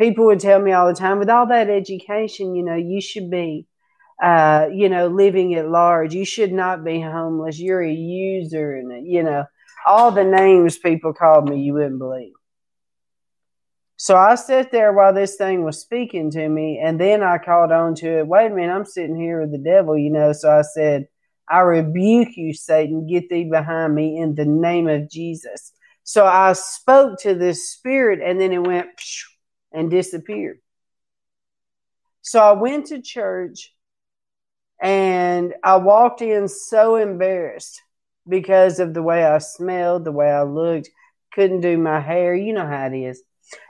people would tell me all the time, with all that education, you know, you should be uh, you know, living at large. You should not be homeless. You're a user, and you know, all the names people called me, you wouldn't believe. So I sat there while this thing was speaking to me, and then I called on to it. Wait a minute, I'm sitting here with the devil, you know. So I said, I rebuke you, Satan. Get thee behind me in the name of Jesus. So I spoke to this spirit, and then it went and disappeared. So I went to church and I walked in so embarrassed because of the way I smelled, the way I looked, couldn't do my hair. You know how it is.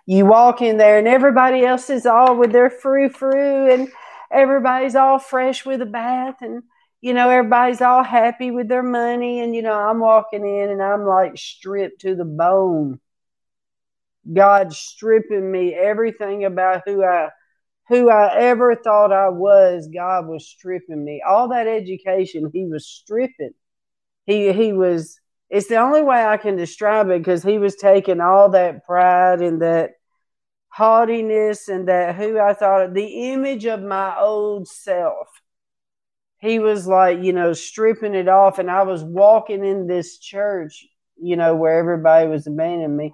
You walk in there and everybody else is all with their frou frou and everybody's all fresh with a bath and you know everybody's all happy with their money and you know I'm walking in and I'm like stripped to the bone. God stripping me everything about who I who I ever thought I was, God was stripping me. All that education, He was stripping. He He was. It's the only way I can describe it because He was taking all that pride and that haughtiness and that who I thought the image of my old self. He was like, you know, stripping it off, and I was walking in this church, you know, where everybody was abandoning me,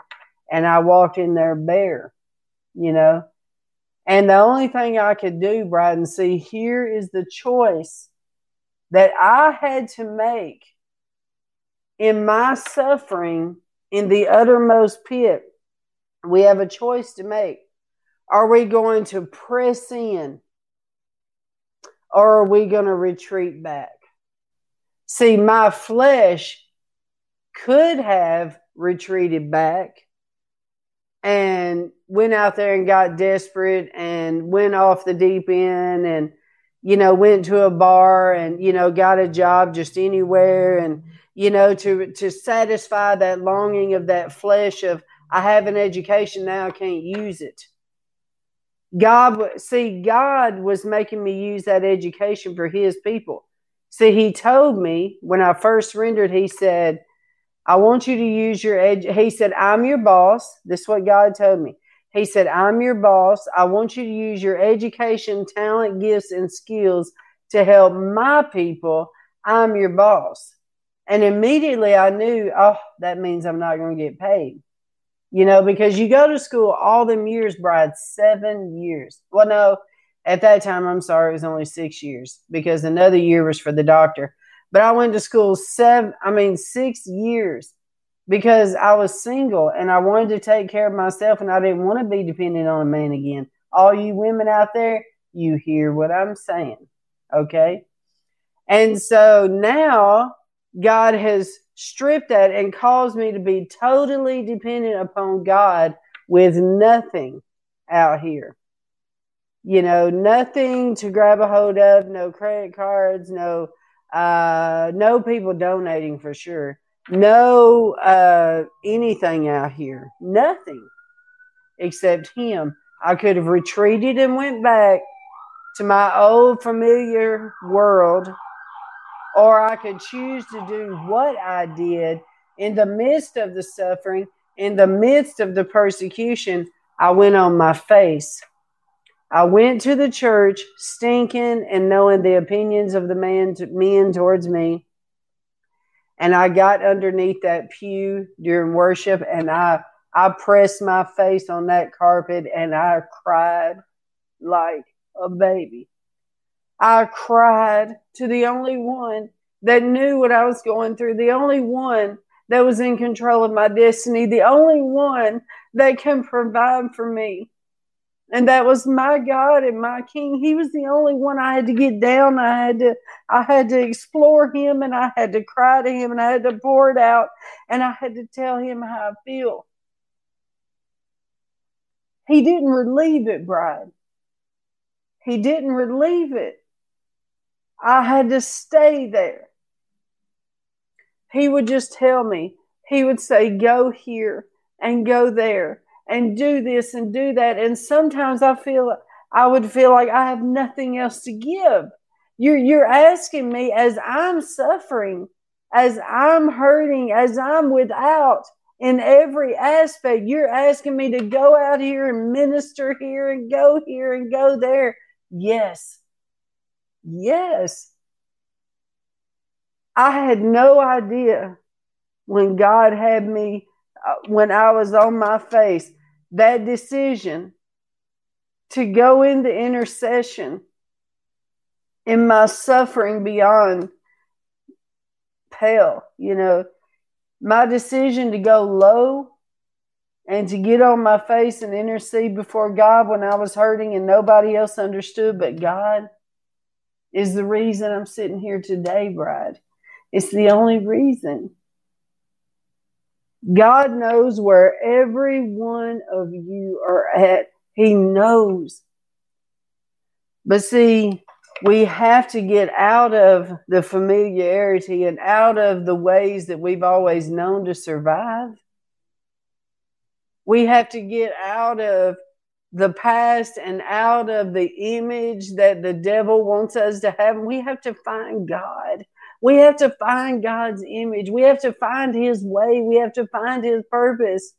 and I walked in there bare, you know and the only thing I could do, Bride, see, here is the choice that I had to make in my suffering in the uttermost pit. We have a choice to make. Are we going to press in or are we going to retreat back? See, my flesh could have retreated back and went out there and got desperate and went off the deep end and you know went to a bar and you know got a job just anywhere and you know to to satisfy that longing of that flesh of I have an education now I can't use it. God see God was making me use that education for his people. See he told me when I first rendered he said I want you to use your edge. He said, I'm your boss. This is what God told me. He said, I'm your boss. I want you to use your education, talent, gifts, and skills to help my people. I'm your boss. And immediately I knew, oh, that means I'm not going to get paid. You know, because you go to school all them years, bride, seven years. Well, no, at that time, I'm sorry, it was only six years because another year was for the doctor. But I went to school seven, I mean, six years because I was single and I wanted to take care of myself and I didn't want to be dependent on a man again. All you women out there, you hear what I'm saying. Okay. And so now God has stripped that and caused me to be totally dependent upon God with nothing out here. You know, nothing to grab a hold of, no credit cards, no uh no people donating for sure. No uh anything out here. Nothing except him. I could have retreated and went back to my old familiar world or I could choose to do what I did in the midst of the suffering, in the midst of the persecution. I went on my face. I went to the church stinking and knowing the opinions of the man to, men towards me. And I got underneath that pew during worship and I I pressed my face on that carpet and I cried like a baby. I cried to the only one that knew what I was going through, the only one that was in control of my destiny, the only one that can provide for me. And that was my God and my King. He was the only one I had to get down. I had to I had to explore him and I had to cry to him and I had to pour it out and I had to tell him how I feel. He didn't relieve it, Bride. He didn't relieve it. I had to stay there. He would just tell me, he would say, go here and go there and do this and do that. And sometimes I feel, I would feel like I have nothing else to give. You're, you're asking me as I'm suffering, as I'm hurting, as I'm without in every aspect. You're asking me to go out here and minister here and go here and go there. Yes, Yes. I had no idea when God had me, Uh, when I was on my face, that decision to go into intercession in my suffering beyond pale, you know, my decision to go low and to get on my face and intercede before God when I was hurting and nobody else understood but God is the reason I'm sitting here today, Bride. It's the only reason. God knows where every one of you are at. He knows. But see, we have to get out of the familiarity and out of the ways that we've always known to survive. We have to get out of the past and out of the image that the devil wants us to have. We have to find God. We have to find God's image. We have to find his way. We have to find his purpose.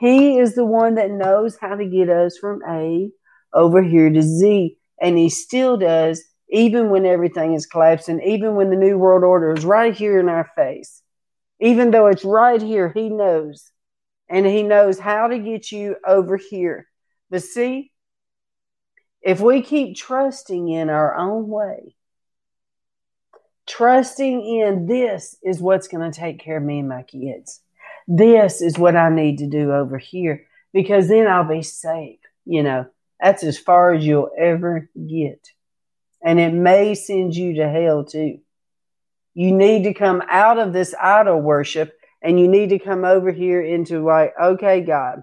He is the one that knows how to get us from A over here to Z. And he still does, even when everything is collapsing, even when the New World Order is right here in our face. Even though it's right here, he knows and he knows how to get you over here. But see, if we keep trusting in our own way, trusting in this is what's going to take care of me and my kids. This is what I need to do over here because then I'll be safe. You know, that's as far as you'll ever get. And it may send you to hell too. You need to come out of this idol worship and you need to come over here into like, okay, God,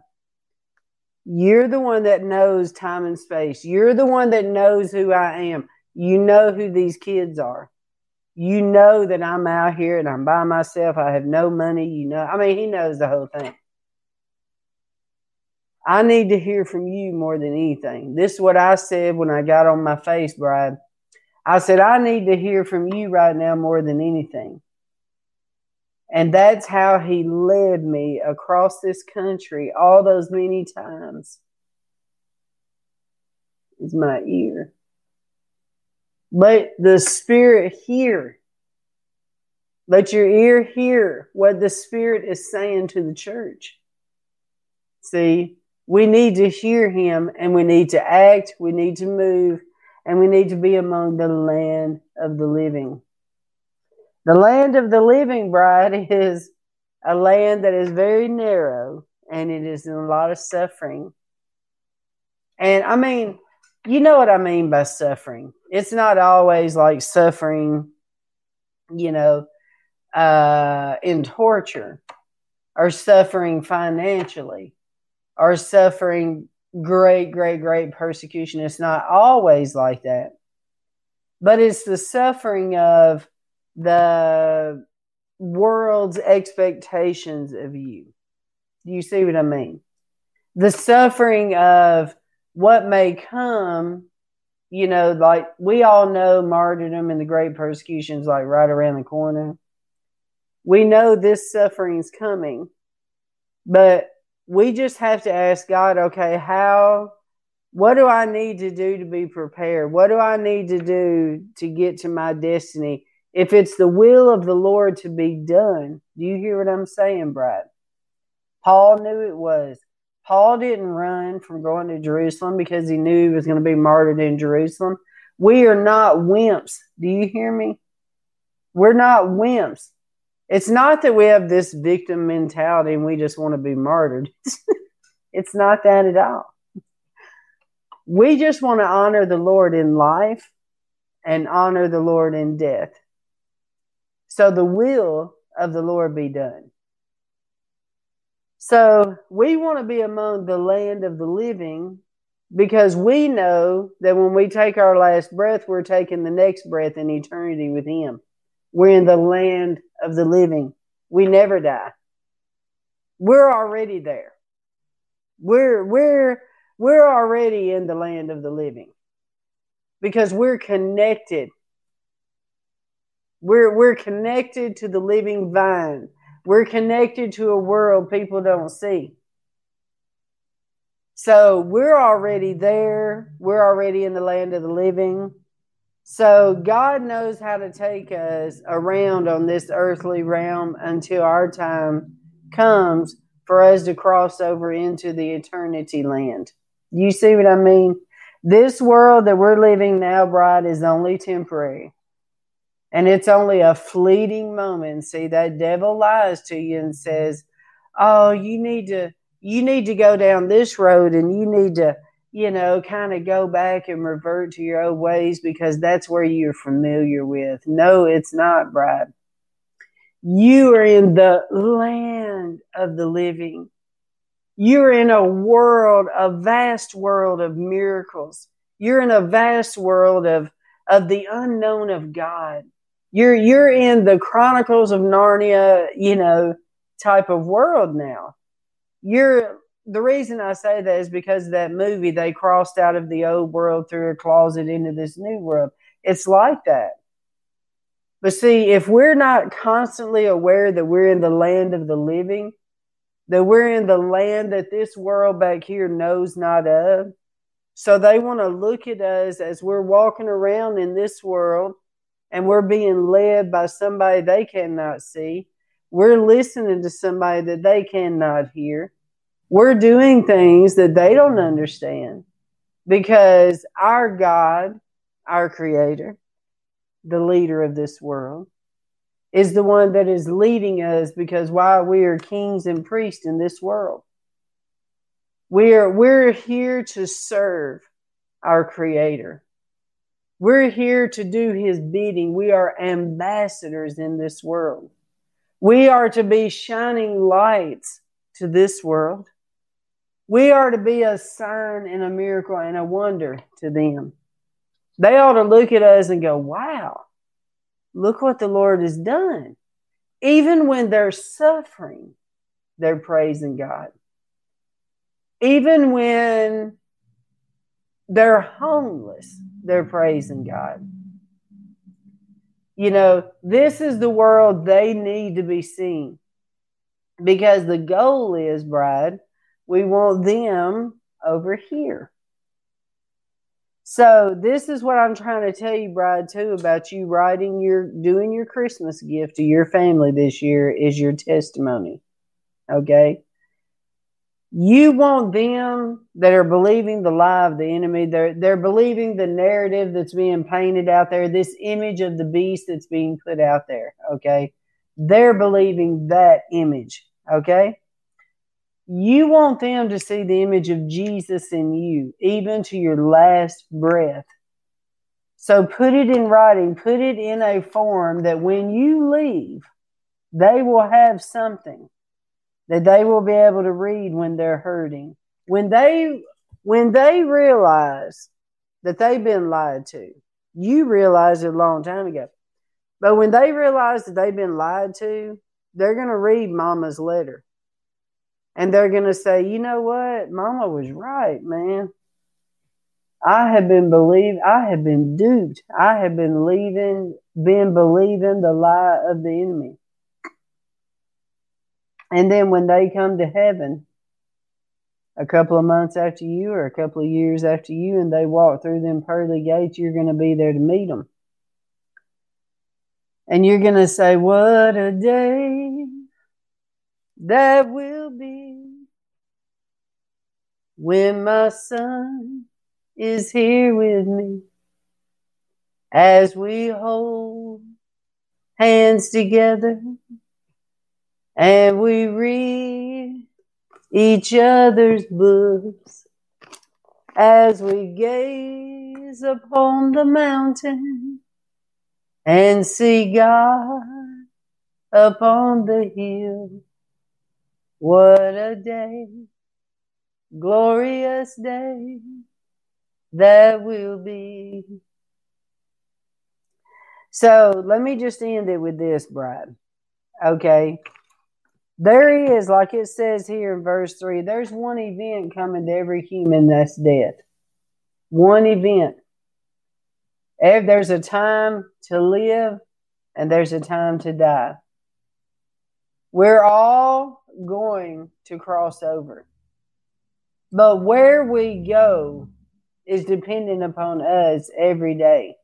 you're the one that knows time and space. You're the one that knows who I am. You know who these kids are. You know that I'm out here and I'm by myself. I have no money. You know, I mean, he knows the whole thing. I need to hear from you more than anything. This is what I said when I got on my face, Bride. I said, I need to hear from you right now more than anything. And that's how he led me across this country all those many times. Is my ear. Let the Spirit hear. Let your ear hear what the Spirit is saying to the church. See, we need to hear Him and we need to act, we need to move, and we need to be among the land of the living. The land of the living bride is a land that is very narrow and it is in a lot of suffering. And I mean, you know what I mean by suffering. It's not always like suffering you know, uh, in torture, or suffering financially, or suffering great, great, great persecution. It's not always like that, but it's the suffering of the world's expectations of you. Do you see what I mean? The suffering of what may come, you know, like we all know martyrdom and the great persecutions like right around the corner. We know this suffering's coming, but we just have to ask God, okay, how, what do I need to do to be prepared? What do I need to do to get to my destiny? If it's the will of the Lord to be done, do you hear what I'm saying, Bride? Paul knew it was. Paul didn't run from going to Jerusalem because he knew he was going to be martyred in Jerusalem. We are not wimps. Do you hear me? We're not wimps. It's not that we have this victim mentality and we just want to be martyred. it's not that at all. We just want to honor the Lord in life and honor the Lord in death. So the will of the Lord be done. So we want to be among the land of the living because we know that when we take our last breath, we're taking the next breath in eternity with Him. We're in the land of the living. We never die. We're already there. We're we're we're already in the land of the living because we're connected. We're we're connected to the living vine we're connected to a world people don't see. So we're already there. We're already in the land of the living. So God knows how to take us around on this earthly realm until our time comes for us to cross over into the eternity land. You see what I mean? This world that we're living now, bride, is only temporary. And it's only a fleeting moment. See, that devil lies to you and says, Oh, you need to you need to go down this road and you need to, you know, kind of go back and revert to your old ways because that's where you're familiar with. No, it's not, bride. You are in the land of the living. You're in a world, a vast world of miracles. You're in a vast world of, of the unknown of God you're you're in the Chronicles of Narnia, you know, type of world now. You're the reason I say that is because that movie they crossed out of the old world through a closet into this new world. It's like that. But see, if we're not constantly aware that we're in the land of the living, that we're in the land that this world back here knows not of, so they want to look at us as we're walking around in this world and we're being led by somebody they cannot see. We're listening to somebody that they cannot hear. We're doing things that they don't understand because our God, our creator, the leader of this world, is the one that is leading us because while we are kings and priests in this world, we're, we're here to serve our creator. We're here to do his bidding. We are ambassadors in this world. We are to be shining lights to this world. We are to be a sign and a miracle and a wonder to them. They ought to look at us and go, wow, look what the Lord has done. Even when they're suffering, they're praising God. Even when they're homeless, they're praising God. You know, this is the world they need to be seen because the goal is, bride, we want them over here. So this is what I'm trying to tell you, bride, too, about you writing your doing your Christmas gift to your family this year is your testimony. Okay? You want them that are believing the lie of the enemy. They're they're believing the narrative that's being painted out there this image of the beast that's being put out there okay? They're believing that image okay? You want them to see the image of Jesus in you even to your last breath. So put it in writing, put it in a form that when you leave, they will have something that they will be able to read when they're hurting. When they when they realize that they've been lied to, you realized it a long time ago. But when they realize that they've been lied to, they're going to read mama's letter. And they're going to say, you know what? Mama was right, man. I have been believed, I have been duped. I have been leaving, been believing the lie of the enemy. And then when they come to heaven, a couple of months after you or a couple of years after you, and they walk through them pearly gates, you're going to be there to meet them. And you're going to say, What a day that will be when my son is here with me as we hold hands together and we read each other's books as we gaze upon the mountain and see God upon the hill. What a day, glorious day that will be. So let me just end it with this, Bride. Okay. There is, like it says here in verse 3, there's one event coming to every human that's death. One event. If There's a time to live and there's a time to die. We're all going to cross over. But where we go is dependent upon us every day.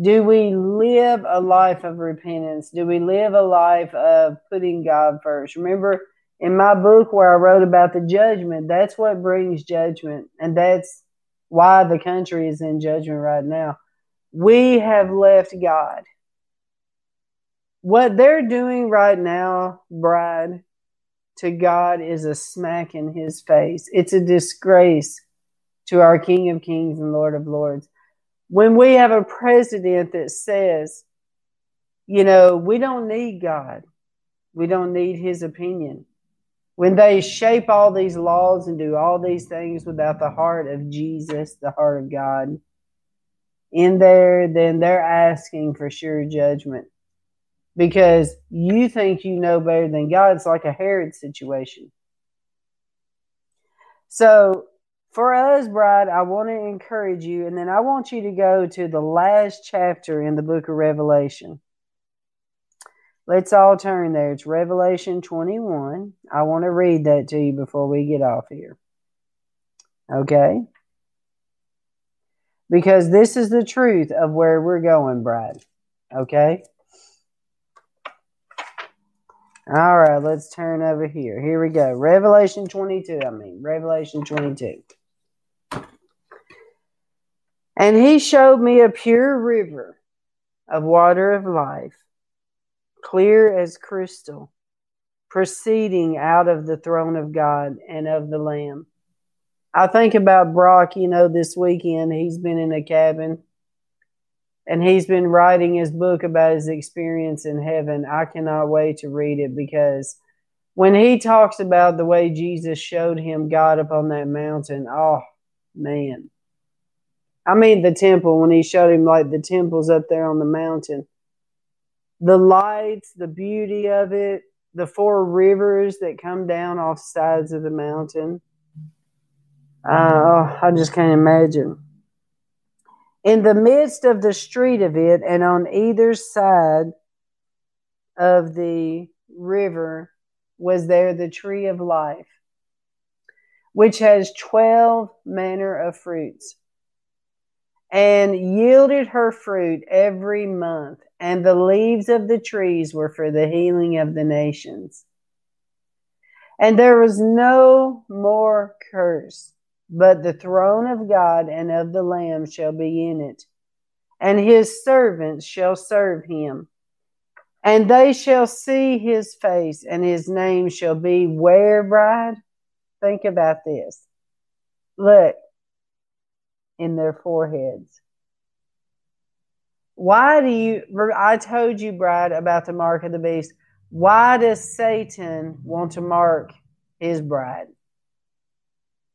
Do we live a life of repentance? Do we live a life of putting God first? Remember in my book where I wrote about the judgment, that's what brings judgment. And that's why the country is in judgment right now. We have left God. What they're doing right now, bride, to God is a smack in his face. It's a disgrace to our King of Kings and Lord of Lords. When we have a president that says, you know, we don't need God, we don't need his opinion. When they shape all these laws and do all these things without the heart of Jesus, the heart of God, in there, then they're asking for sure judgment because you think you know better than God. It's like a Herod situation. So for us, bride, I want to encourage you, and then I want you to go to the last chapter in the book of Revelation. Let's all turn there. It's Revelation 21. I want to read that to you before we get off here. Okay? Because this is the truth of where we're going, bride. Okay? All right, let's turn over here. Here we go. Revelation 22, I mean, Revelation 22. And he showed me a pure river of water of life, clear as crystal, proceeding out of the throne of God and of the Lamb. I think about Brock, you know, this weekend. He's been in a cabin and he's been writing his book about his experience in heaven. I cannot wait to read it because when he talks about the way Jesus showed him God up on that mountain, oh man, I mean, the temple, when he showed him like the temples up there on the mountain, the lights, the beauty of it, the four rivers that come down off sides of the mountain. Uh, I just can't imagine. In the midst of the street of it, and on either side of the river, was there the tree of life, which has twelve manner of fruits and yielded her fruit every month, and the leaves of the trees were for the healing of the nations. And there was no more curse, but the throne of God and of the Lamb shall be in it, and his servants shall serve him. And they shall see his face, and his name shall be where, bride? Think about this. Look, in their foreheads. Why do you, I told you, Bride, about the mark of the beast. Why does Satan want to mark his bride?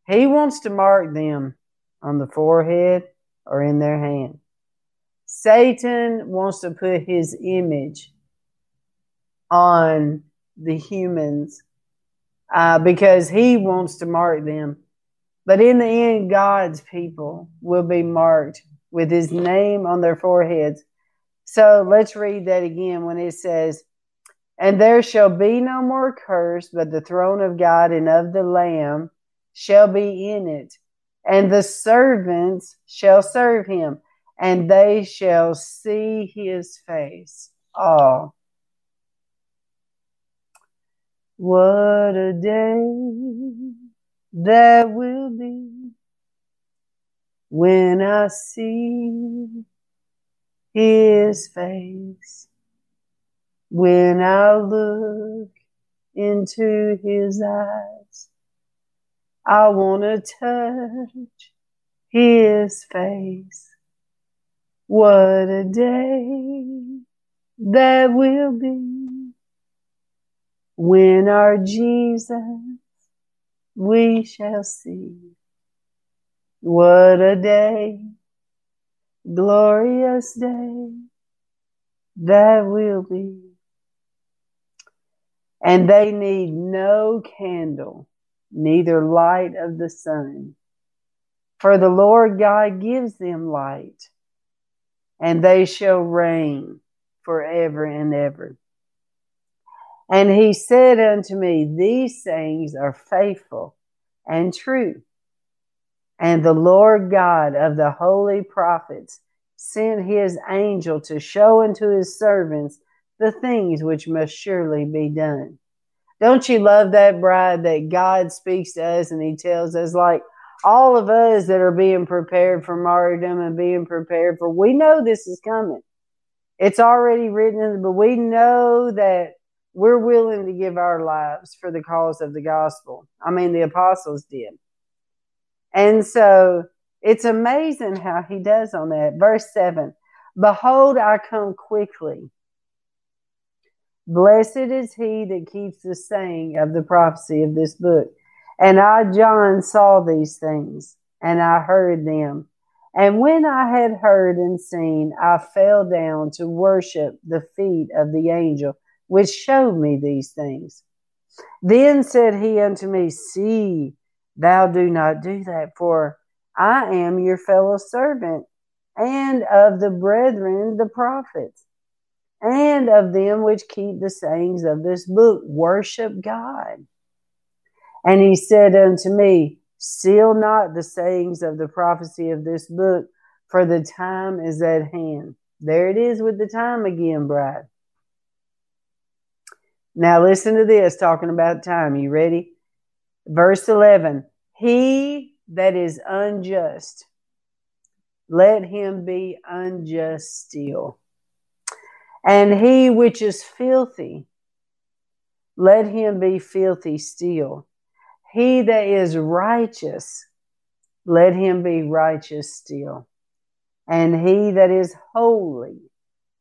He wants to mark them on the forehead or in their hand. Satan wants to put his image on the humans uh, because he wants to mark them. But in the end, God's people will be marked with his name on their foreheads. So let's read that again when it says, And there shall be no more curse, but the throne of God and of the Lamb shall be in it, and the servants shall serve him, and they shall see his face. Oh, what a day that will be when I see his face, when I look into his eyes, I want to touch his face. What a day that will be when our Jesus we shall see. What a day, glorious day that will be. And they need no candle, neither light of the sun. For the Lord God gives them light, and they shall reign forever and ever. And he said unto me, These sayings are faithful and true. And the Lord God of the holy prophets sent his angel to show unto his servants the things which must surely be done. Don't you love that, bride, that God speaks to us and he tells us, like all of us that are being prepared for martyrdom and being prepared for, we know this is coming. It's already written, but we know that we're willing to give our lives for the cause of the gospel. I mean, the apostles did. And so it's amazing how he does on that. Verse 7 Behold, I come quickly. Blessed is he that keeps the saying of the prophecy of this book. And I, John, saw these things, and I heard them. And when I had heard and seen, I fell down to worship the feet of the angel which showed me these things. Then said he unto me, See, thou do not do that, for I am your fellow servant, and of the brethren the prophets, and of them which keep the sayings of this book, worship God. And he said unto me, Seal not the sayings of the prophecy of this book, for the time is at hand. There it is with the time again, bride. Now listen to this talking about time. You ready? Verse 11. He that is unjust, let him be unjust still. And he which is filthy, let him be filthy still. He that is righteous, let him be righteous still. And he that is holy,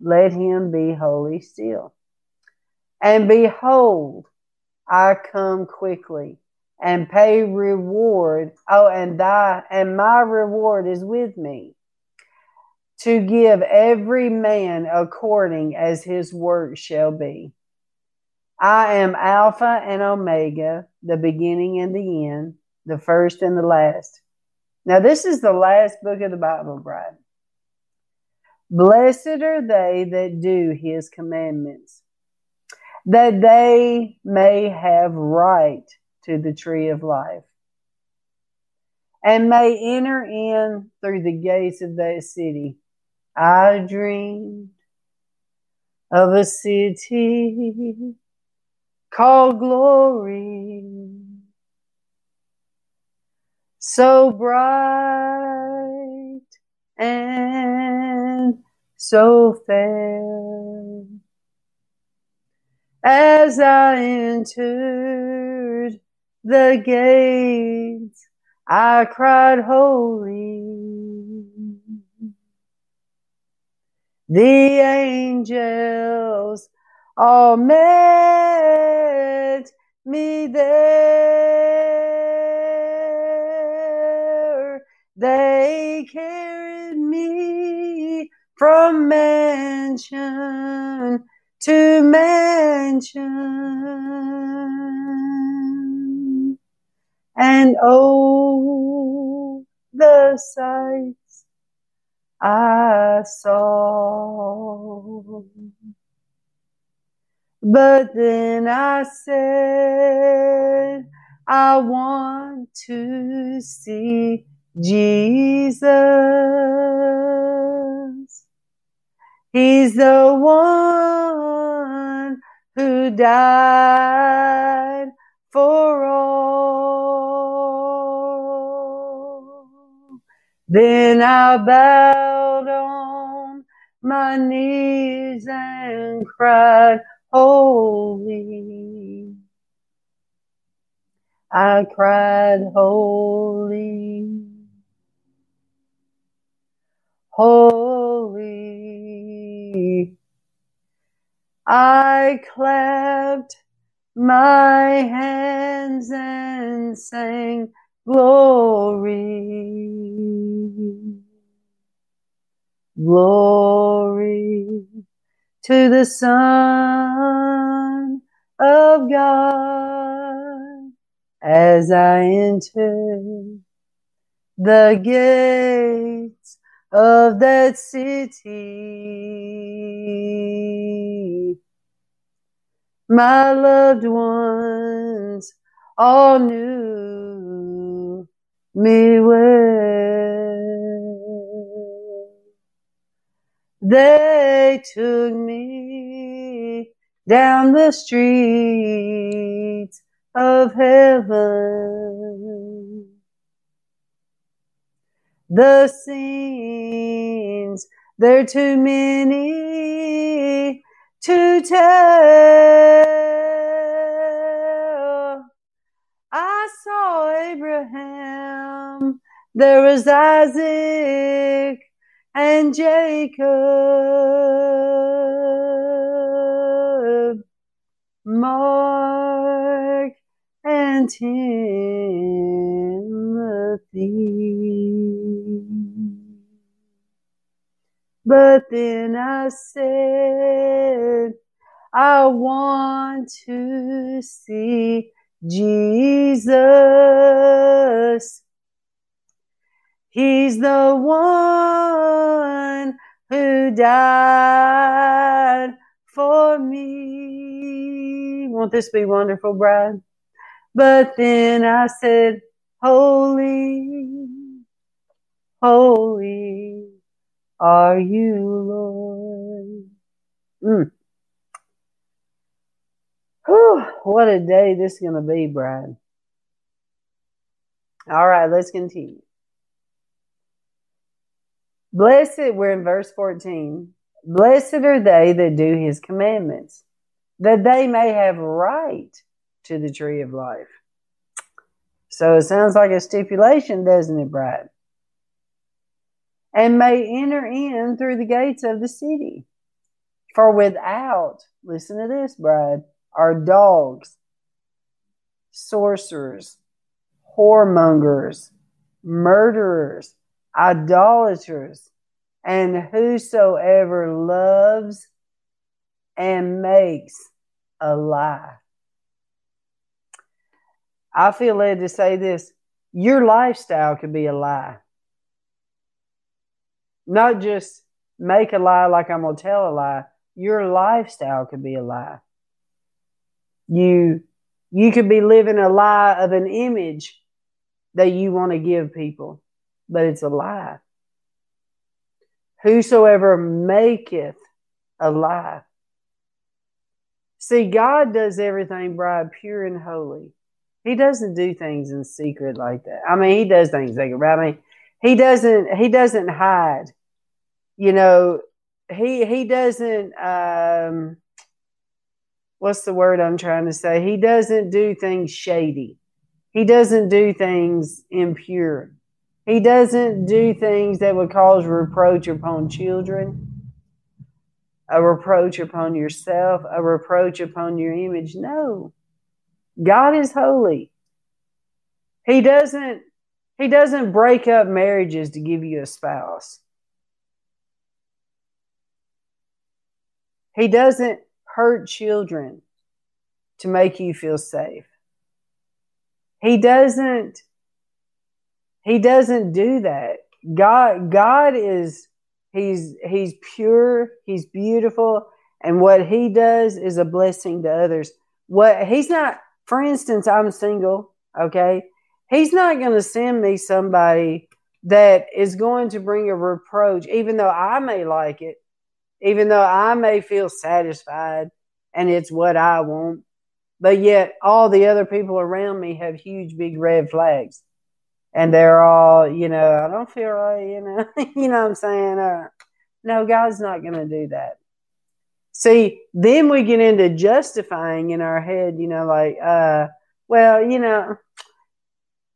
let him be holy still. And behold, I come quickly and pay reward. Oh, and thy and my reward is with me to give every man according as his work shall be. I am Alpha and Omega, the beginning and the end, the first and the last. Now, this is the last book of the Bible, bride. Blessed are they that do his commandments that they may have right to the tree of life and may enter in through the gates of that city. I dreamed of a city called glory, so bright and so fair as I entered the gates, I cried, Holy. The angels all met me there. They carried me from mansion to mention. And oh, the sights I saw. But then I said, I want to see Jesus. He's the one who died for all. Then I bowed on my knees and cried, Holy. I cried, Holy. Holy. I clapped my hands and sang glory. Glory to the Son of God as I enter the gates of that city. My loved ones all knew me well. They took me down the streets of heaven. The scenes, they're too many to tell. I saw Abraham, there was Isaac and Jacob, Mark and Timothy. But then I said, I want to see Jesus. He's the one who died for me. Won't this be wonderful, bride? But then I said, Holy, holy are you, Lord. Mm. Whew, what a day this is going to be, Bride. All right, let's continue. Blessed, we're in verse 14. Blessed are they that do his commandments, that they may have right to the tree of life. So it sounds like a stipulation, doesn't it, Bride? And may enter in through the gates of the city. For without, listen to this, Bride, are dogs, sorcerers, whoremongers, murderers, idolaters, and whosoever loves and makes a lie. I feel led to say this your lifestyle could be a lie. Not just make a lie like I'm going to tell a lie. Your lifestyle could be a lie. You you could be living a lie of an image that you want to give people, but it's a lie. Whosoever maketh a lie. See, God does everything, bride, pure and holy. He doesn't do things in secret like that. I mean, he does things like I mean, he doesn't he doesn't hide. You know, he he doesn't um what's the word I'm trying to say? He doesn't do things shady. He doesn't do things impure. He doesn't do things that would cause reproach upon children. a reproach upon yourself, a reproach upon your image. No. God is holy. He doesn't he doesn't break up marriages to give you a spouse. He doesn't hurt children to make you feel safe. He doesn't he doesn't do that. God God is he's he's pure, he's beautiful, and what he does is a blessing to others. What he's not for instance, I'm single, okay? He's not going to send me somebody that is going to bring a reproach even though I may like it, even though I may feel satisfied and it's what I want but yet all the other people around me have huge big red flags. And they're all you know i don't feel right you know you know what i'm saying? Uh, no god's not going to do that. See then we get into justifying in our head you know like uh well you know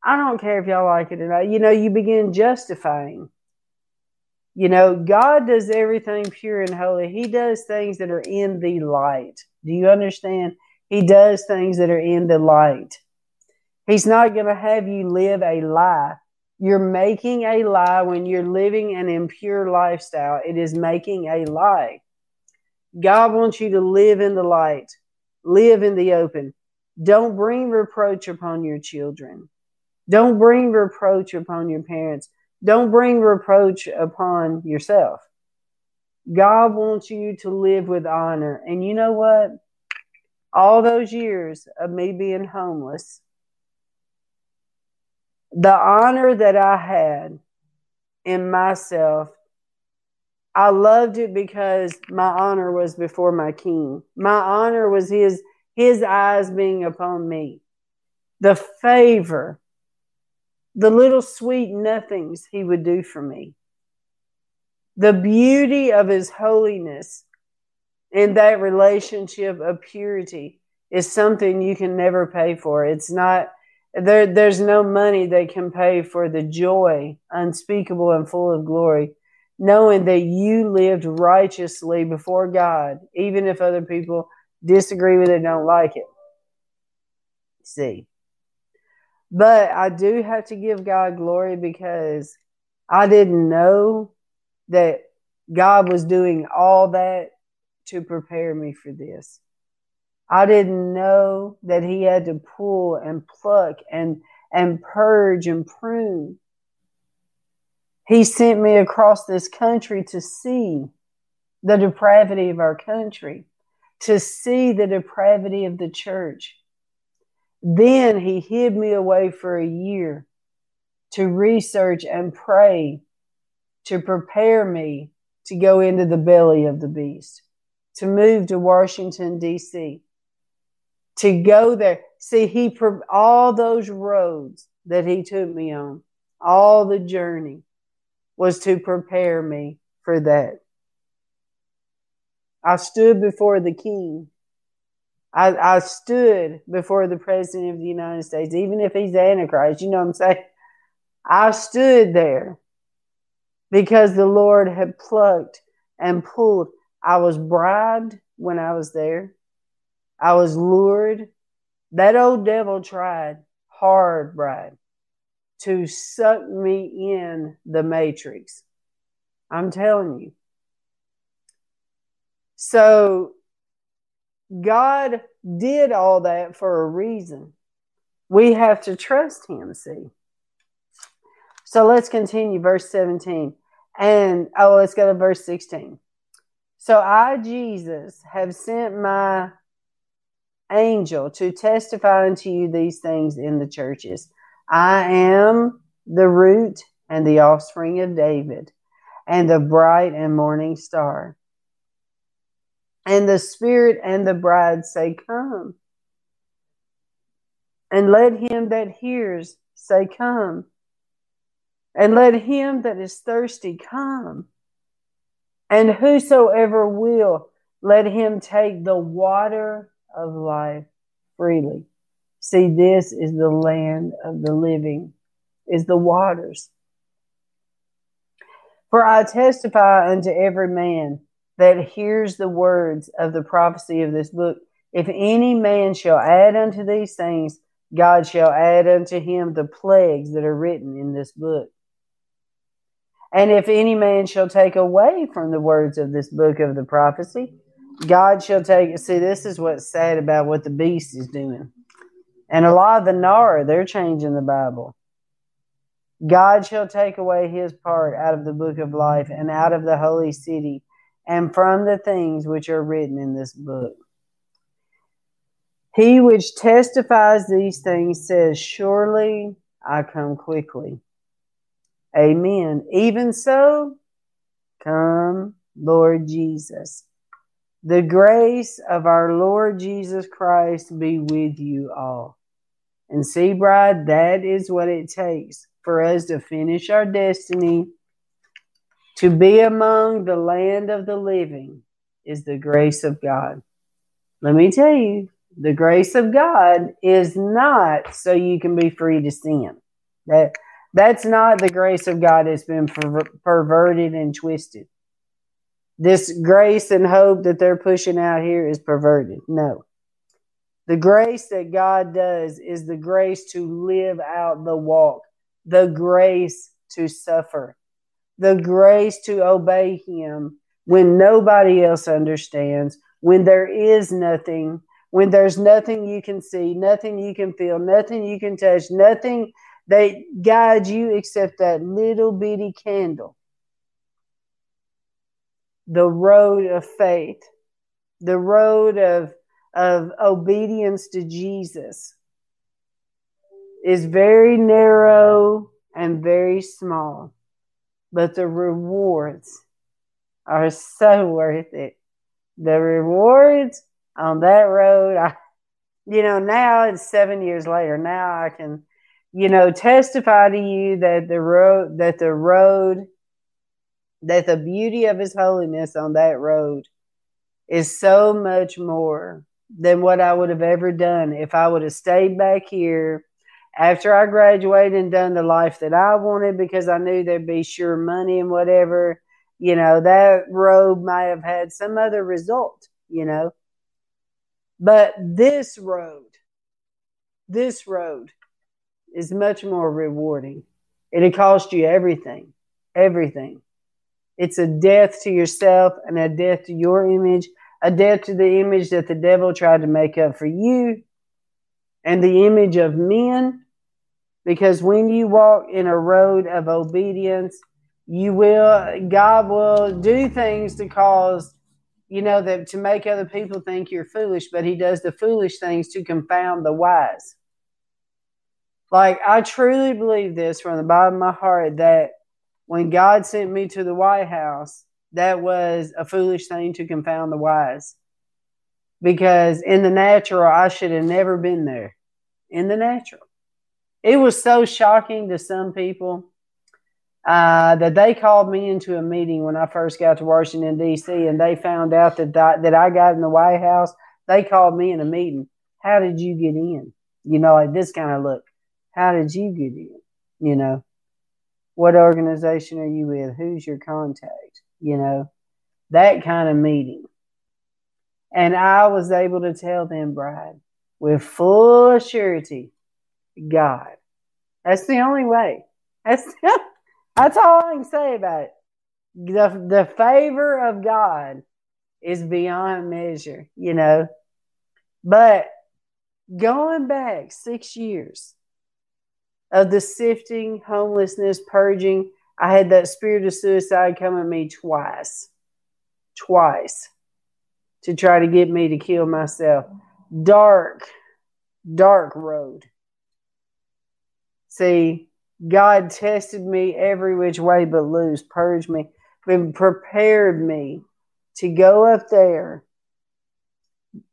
i don't care if y'all like it or not. You know you begin justifying you know god does everything pure and holy he does things that are in the light do you understand he does things that are in the light. He's not going to have you live a lie. You're making a lie when you're living an impure lifestyle. It is making a lie. God wants you to live in the light, live in the open. Don't bring reproach upon your children. Don't bring reproach upon your parents. Don't bring reproach upon yourself. God wants you to live with honor. And you know what? all those years of me being homeless, the honor that I had in myself, I loved it because my honor was before my king. My honor was his his eyes being upon me. The favor, the little sweet nothings he would do for me. The beauty of his holiness in that relationship of purity is something you can never pay for. It's not there there's no money that can pay for the joy unspeakable and full of glory knowing that you lived righteously before God even if other people disagree with it and don't like it. See. But I do have to give God glory because I didn't know that God was doing all that to prepare me for this. I didn't know that he had to pull and pluck and, and purge and prune. He sent me across this country to see the depravity of our country, to see the depravity of the church. Then he hid me away for a year to research and pray to prepare me to go into the belly of the beast to move to Washington, D.C., to go there. See, he, all those roads that he took me on, all the journey was to prepare me for that. I stood before the king. I, I stood before the president of the United States, even if he's the Antichrist, you know what I'm saying? I stood there because the Lord had plucked and pulled I was bribed when I was there. I was lured. That old devil tried hard, Bride, to suck me in the matrix. I'm telling you. So God did all that for a reason. We have to trust him, see. So let's continue, verse 17. And oh, let's go to verse 16. So I, Jesus, have sent my angel to testify unto you these things in the churches. I am the root and the offspring of David, and the bright and morning star. And the Spirit and the bride say, Come. And let him that hears say, Come. And let him that is thirsty come. And whosoever will, let him take the water of life freely. See, this is the land of the living, is the waters. For I testify unto every man that hears the words of the prophecy of this book. If any man shall add unto these things, God shall add unto him the plagues that are written in this book. And if any man shall take away from the words of this book of the prophecy, God shall take. See, this is what's sad about what the beast is doing. And a lot of the Nara, they're changing the Bible. God shall take away his part out of the book of life and out of the holy city and from the things which are written in this book. He which testifies these things says, Surely I come quickly. Amen. Even so, come, Lord Jesus. The grace of our Lord Jesus Christ be with you all. And see, bride, that is what it takes for us to finish our destiny, to be among the land of the living, is the grace of God. Let me tell you, the grace of God is not so you can be free to sin. That that's not the grace of God that's been per- perverted and twisted. This grace and hope that they're pushing out here is perverted. No. The grace that God does is the grace to live out the walk, the grace to suffer, the grace to obey Him when nobody else understands, when there is nothing, when there's nothing you can see, nothing you can feel, nothing you can touch, nothing that guides you except that little bitty candle. The road of faith, the road of, of obedience to Jesus is very narrow and very small, but the rewards are so worth it. The rewards on that road. I, you know, now it's seven years later. Now I can, you know, testify to you that the road, that the road, that the beauty of His holiness on that road is so much more than what I would have ever done if I would have stayed back here after I graduated and done the life that I wanted because I knew there'd be sure money and whatever. You know, that road might have had some other result, you know. But this road, this road is much more rewarding. It'll cost you everything, everything. It's a death to yourself and a death to your image, a death to the image that the devil tried to make up for you, and the image of men. Because when you walk in a road of obedience, you will, God will do things to cause you know, that to make other people think you're foolish, but he does the foolish things to confound the wise. Like, I truly believe this from the bottom of my heart that when God sent me to the White House, that was a foolish thing to confound the wise. Because in the natural, I should have never been there. In the natural. It was so shocking to some people uh, that they called me into a meeting when I first got to Washington D.C. and they found out that I, that I got in the White House. They called me in a meeting. How did you get in? You know, like this kind of look. How did you get in? You know, what organization are you with? Who's your contact? You know, that kind of meeting. And I was able to tell them, Bride, with full surety, God. That's the only way. That's that's all I can say about it. The, the favor of God is beyond measure, you know. But going back six years of the sifting, homelessness, purging, I had that spirit of suicide come at me twice. Twice. To try to get me to kill myself. Dark, dark road. See, God tested me every which way but loose, purged me, and prepared me to go up there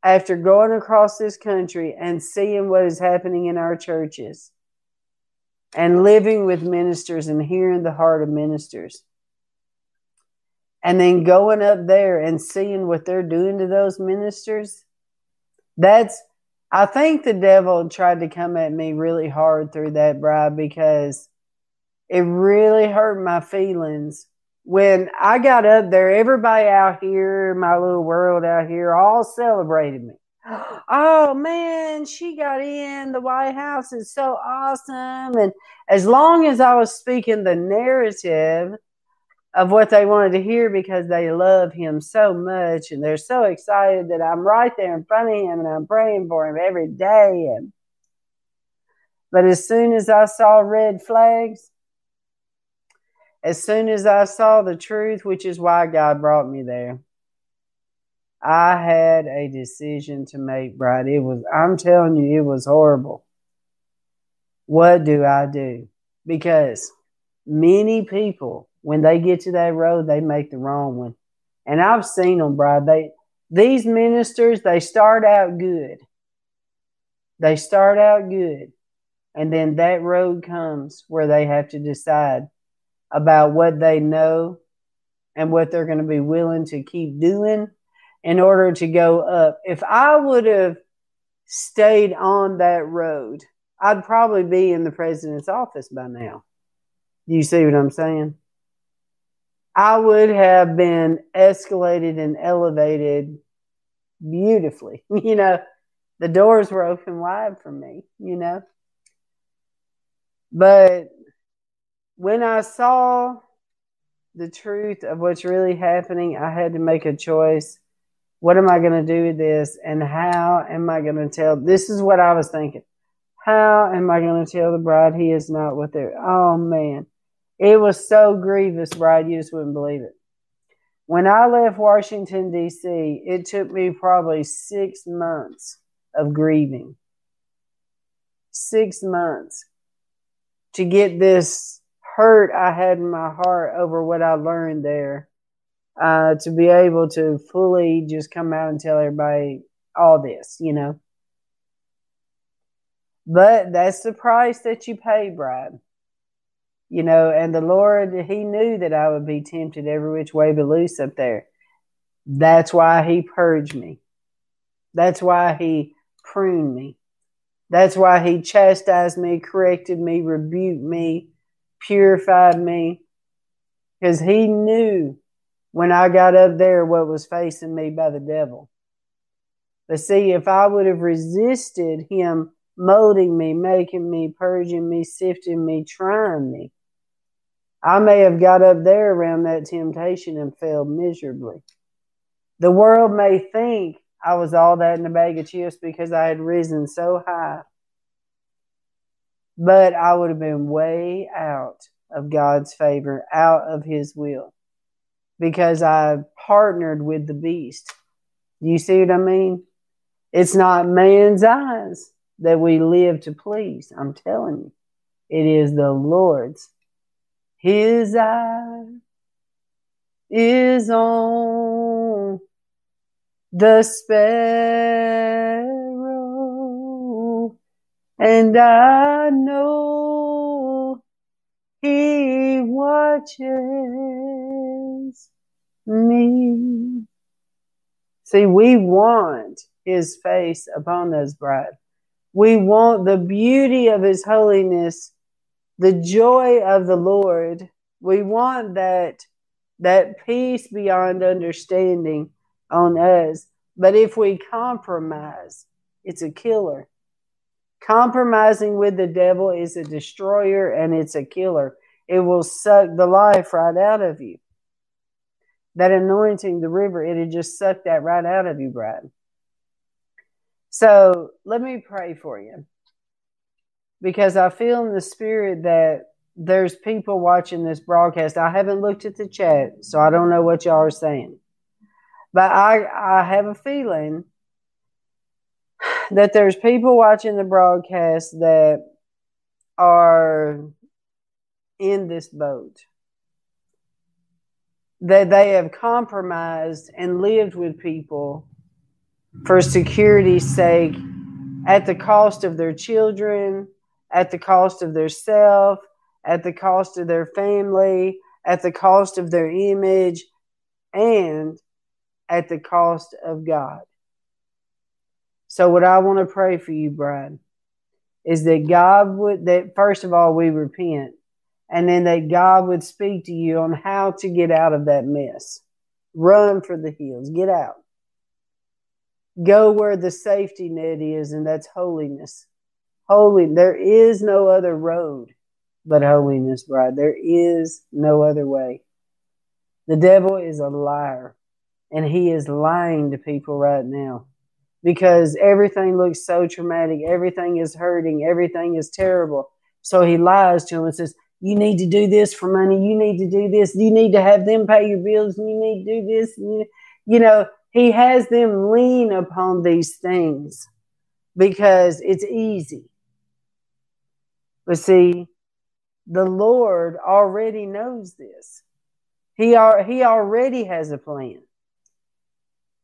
after going across this country and seeing what is happening in our churches and living with ministers and hearing the heart of ministers. And then going up there and seeing what they're doing to those ministers. That's I think the devil tried to come at me really hard through that bride because it really hurt my feelings when I got up there, everybody out here, my little world out here, all celebrated me. Oh man, she got in. The White House is so awesome. And as long as I was speaking the narrative of what they wanted to hear because they love him so much and they're so excited that I'm right there in front of him and I'm praying for him every day. And but as soon as I saw red flags, as soon as I saw the truth, which is why God brought me there, I had a decision to make, Bride. It was, I'm telling you, it was horrible. What do I do? Because many people, when they get to that road, they make the wrong one. And I've seen them, Bride. They, these ministers, they start out good. They start out good. And then that road comes where they have to decide about what they know and what they're going to be willing to keep doing in order to go up. If I would have stayed on that road, I'd probably be in the president's office by now. You see what I'm saying? I would have been escalated and elevated beautifully. You know, the doors were open wide for me, you know. But when I saw the truth of what's really happening, I had to make a choice. What am I going to do with this? And how am I going to tell? This is what I was thinking. How am I going to tell the bride he is not with they're? Oh man, it was so grievous, Bride. You just wouldn't believe it. When I left Washington, D.C., it took me probably six months of grieving. Six months to get this hurt I had in my heart over what I learned there. Uh, to be able to fully just come out and tell everybody all this, you know. But that's the price that you pay, bride. You know, and the Lord, He knew that I would be tempted every which way but loose up there. That's why He purged me. That's why He pruned me. That's why He chastised me, corrected me, rebuked me, purified me because he knew when I got up there what was facing me by the devil. But see, if I would have resisted him molding me, making me, purging me, sifting me, trying me, I may have got up there around that temptation and failed miserably. The world may think I was all that in a bag of chips because I had risen so high but I would have been way out of God's favor, out of His will, because I partnered with the beast. You see what I mean? It's not man's eyes that we live to please. I'm telling you, it is the Lord's. His eye is on the sparrow, and I know he watches me. See, we want his face upon us, bride. We want the beauty of his holiness, the joy of the Lord. We want that, that peace beyond understanding on us. But if we compromise, it's a killer. Compromising with the devil is a destroyer and it's a killer. It will suck the life right out of you. That anointing, the river, it'll just suck that right out of you, Bride. So let me pray for you. Because I feel in the spirit that there's people watching this broadcast. I haven't looked at the chat, so I don't know what y'all are saying. But I, I have a feeling that there's people watching the broadcast that are in this boat that they have compromised and lived with people for security's sake at the cost of their children at the cost of their self at the cost of their family at the cost of their image and at the cost of god so, what I want to pray for you, Bride, is that God would, that first of all, we repent and then that God would speak to you on how to get out of that mess. Run for the hills, get out. Go where the safety net is, and that's holiness. Holy, there is no other road but holiness, bride. There is no other way. The devil is a liar, and he is lying to people right now because everything looks so traumatic. Everything is hurting. Everything is terrible. So he lies to them and says, You need to do this for money. You need to do this. You need to have them pay your bills. You need to do this. You know, he has them lean upon these things because it's easy. But see, the Lord already knows this. He, are, he already has a plan.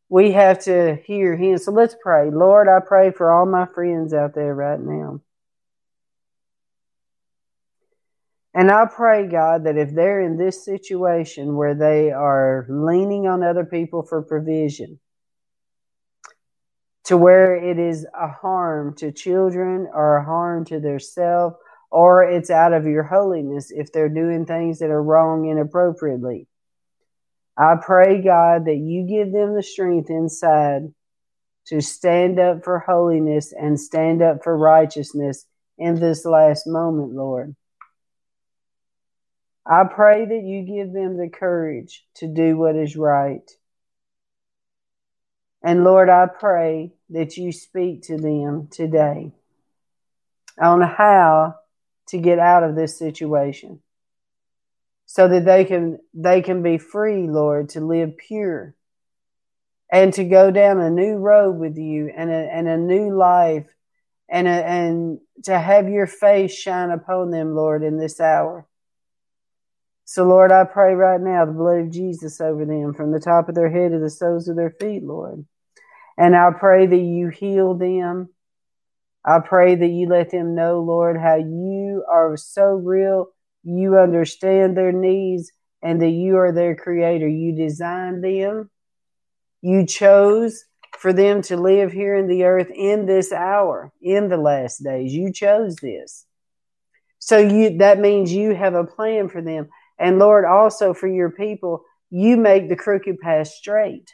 We have to hear Him. So let's pray. Lord, I pray for all my friends out there right now. And I pray, God, that if they're in this situation where they are leaning on other people for provision, to where it is a harm to children or a harm to their self or it's out of your holiness if they're doing things that are wrong inappropriately. I pray, God, that you give them the strength inside to stand up for holiness and stand up for righteousness in this last moment, Lord. I pray that you give them the courage to do what is right. And Lord, I pray that you speak to them today on how to get out of this situation so that they can they can be free lord to live pure and to go down a new road with you and a, and a new life and a, and to have your face shine upon them lord in this hour. So lord i pray right now the blood of jesus over them from the top of their head to the soles of their feet lord. And i pray that you heal them I pray that you let them know, Lord, how you are so real. You understand their needs and that you are their creator. You designed them. You chose for them to live here in the earth in this hour, in the last days. You chose this. So you that means you have a plan for them. And Lord, also for your people, you make the crooked path straight.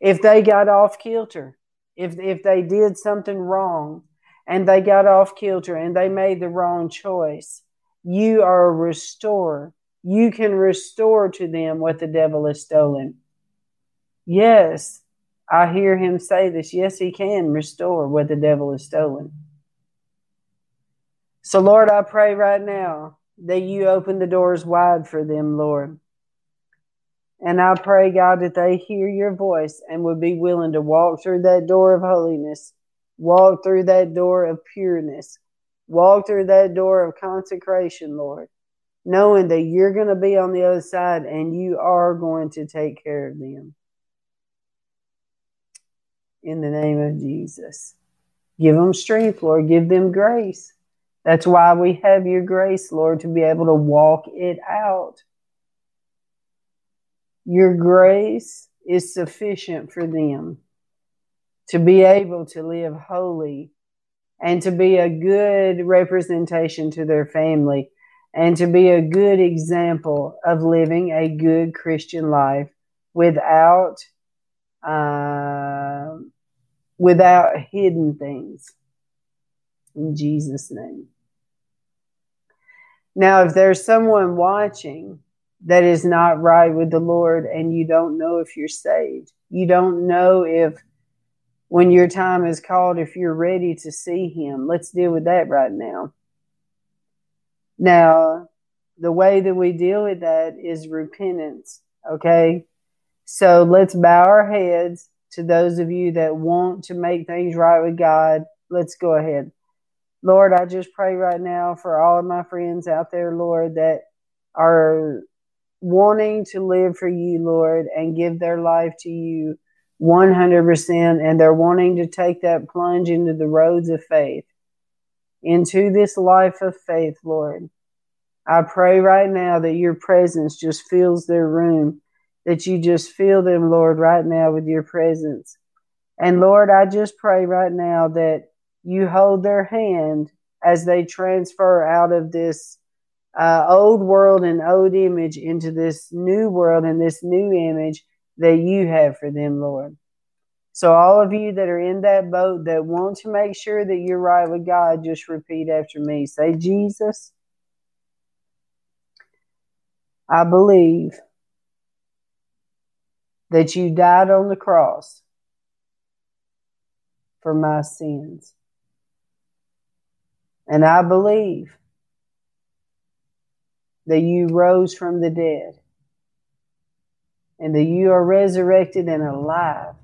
If they got off kilter, if if they did something wrong and they got off kilter and they made the wrong choice, you are a restorer. You can restore to them what the devil has stolen. Yes, I hear him say this. Yes, he can restore what the devil has stolen. So, Lord, I pray right now that you open the doors wide for them, Lord. And I pray, God, that they hear your voice and would be willing to walk through that door of holiness, walk through that door of pureness, walk through that door of consecration, Lord, knowing that you're going to be on the other side and you are going to take care of them. In the name of Jesus. Give them strength, Lord. Give them grace. That's why we have your grace, Lord, to be able to walk it out your grace is sufficient for them to be able to live holy and to be a good representation to their family and to be a good example of living a good Christian life without uh, without hidden things. In Jesus' name. Now, if there's someone watching that is not right with the Lord and you don't know if you're saved. You don't know if when your time is called, if you're ready to see Him. Let's deal with that right now. Now, the way that we deal with that is repentance, okay? So let's bow our heads to those of you that want to make things right with God. Let's go ahead. Lord, I just pray right now for all of my friends out there, Lord, that are wanting to live for you, Lord, and give their life to you 100%. And they're wanting to take that plunge into the roads of faith, into this life of faith, Lord. I pray right now that your presence just fills their room, that you just fill them, Lord, right now with your presence. And Lord, I just pray right now that you hold their hand as they transfer out of this uh, old world and old image into this new world and this new image that you have for them, Lord. So, all of you that are in that boat that want to make sure that you're right with God, just repeat after me. Say, Jesus, I believe that you died on the cross for my sins. And I believe that you rose from the dead and that you are resurrected and alive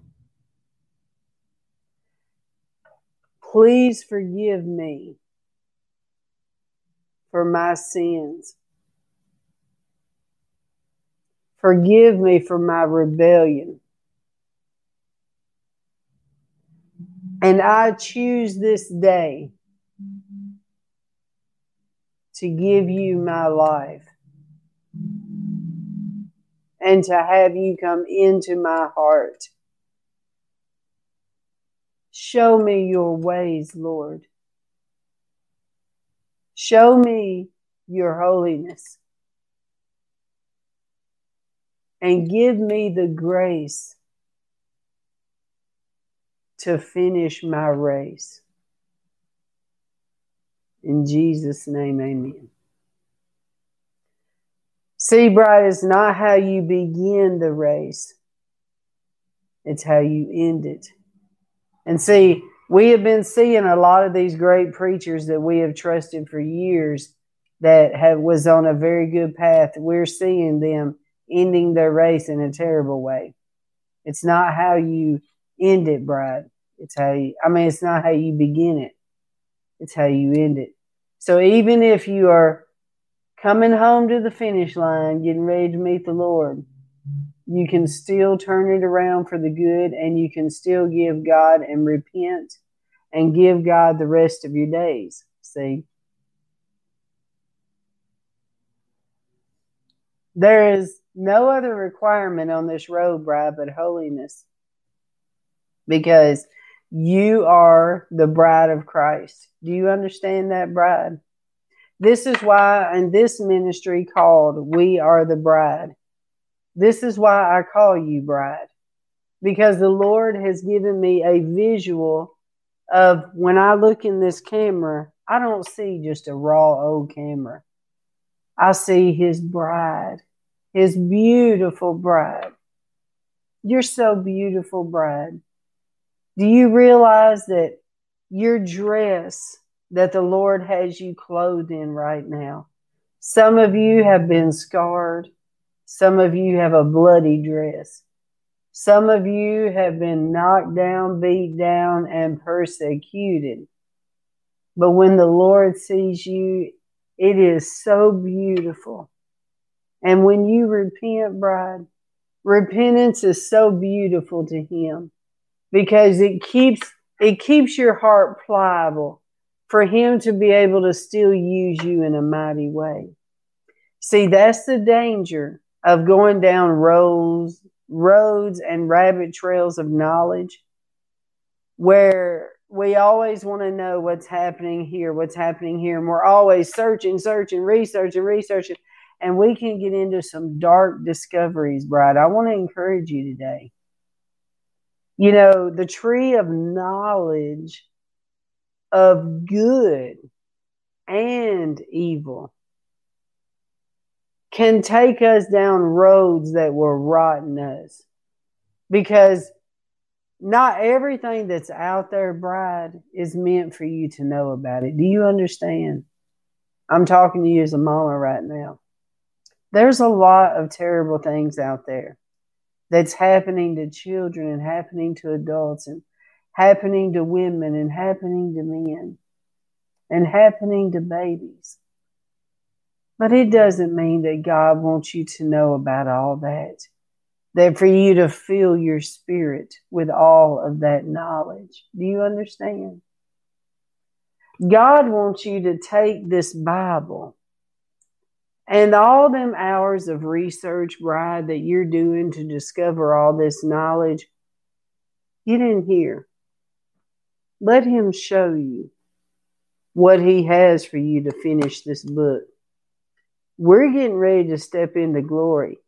Please forgive me for my sins. Forgive me for my rebellion. And I choose this day to give you my life and to have you come into my heart Show me your ways, Lord. Show me your holiness. And give me the grace to finish my race. In Jesus' name, amen. See, bride, it's not how you begin the race, it's how you end it. And see, we have been seeing a lot of these great preachers that we have trusted for years that have was on a very good path. We're seeing them ending their race in a terrible way. It's not how you end it, Bride. It's how you, I mean, it's not how you begin it. It's how you end it. So even if you are coming home to the finish line, getting ready to meet the Lord, you can still turn it around for the good and you can still give God and repent and give God the rest of your days. See? There is no other requirement on this road, bride, but holiness. Because you are the bride of Christ. Do you understand that, bride? This is why in this ministry called We Are the Bride this is why I call you bride, because the Lord has given me a visual of when I look in this camera, I don't see just a raw old camera. I see his bride, his beautiful bride. You're so beautiful, bride. Do you realize that your dress that the Lord has you clothed in right now? Some of you have been scarred. Some of you have a bloody dress. Some of you have been knocked down, beat down, and persecuted. But when the Lord sees you, it is so beautiful. And when you repent, bride, repentance is so beautiful to him because it keeps it keeps your heart pliable for him to be able to still use you in a mighty way. See, that's the danger of going down roads, roads and rabbit trails of knowledge where we always want to know what's happening here, what's happening here. And we're always searching, searching, researching, researching. And we can get into some dark discoveries, Bride. I want to encourage you today. You know, the tree of knowledge of good and evil can take us down roads that will rotten us. Because not everything that's out there, bride, is meant for you to know about it. Do you understand? I'm talking to you as a mama right now. There's a lot of terrible things out there that's happening to children and happening to adults and happening to women and happening to men and happening to babies. But it doesn't mean that God wants you to know about all that. That for you to fill your spirit with all of that knowledge. Do you understand? God wants you to take this Bible and all them hours of research, bride, that you're doing to discover all this knowledge. Get in here. Let Him show you what He has for you to finish this book. We're getting ready to step into glory.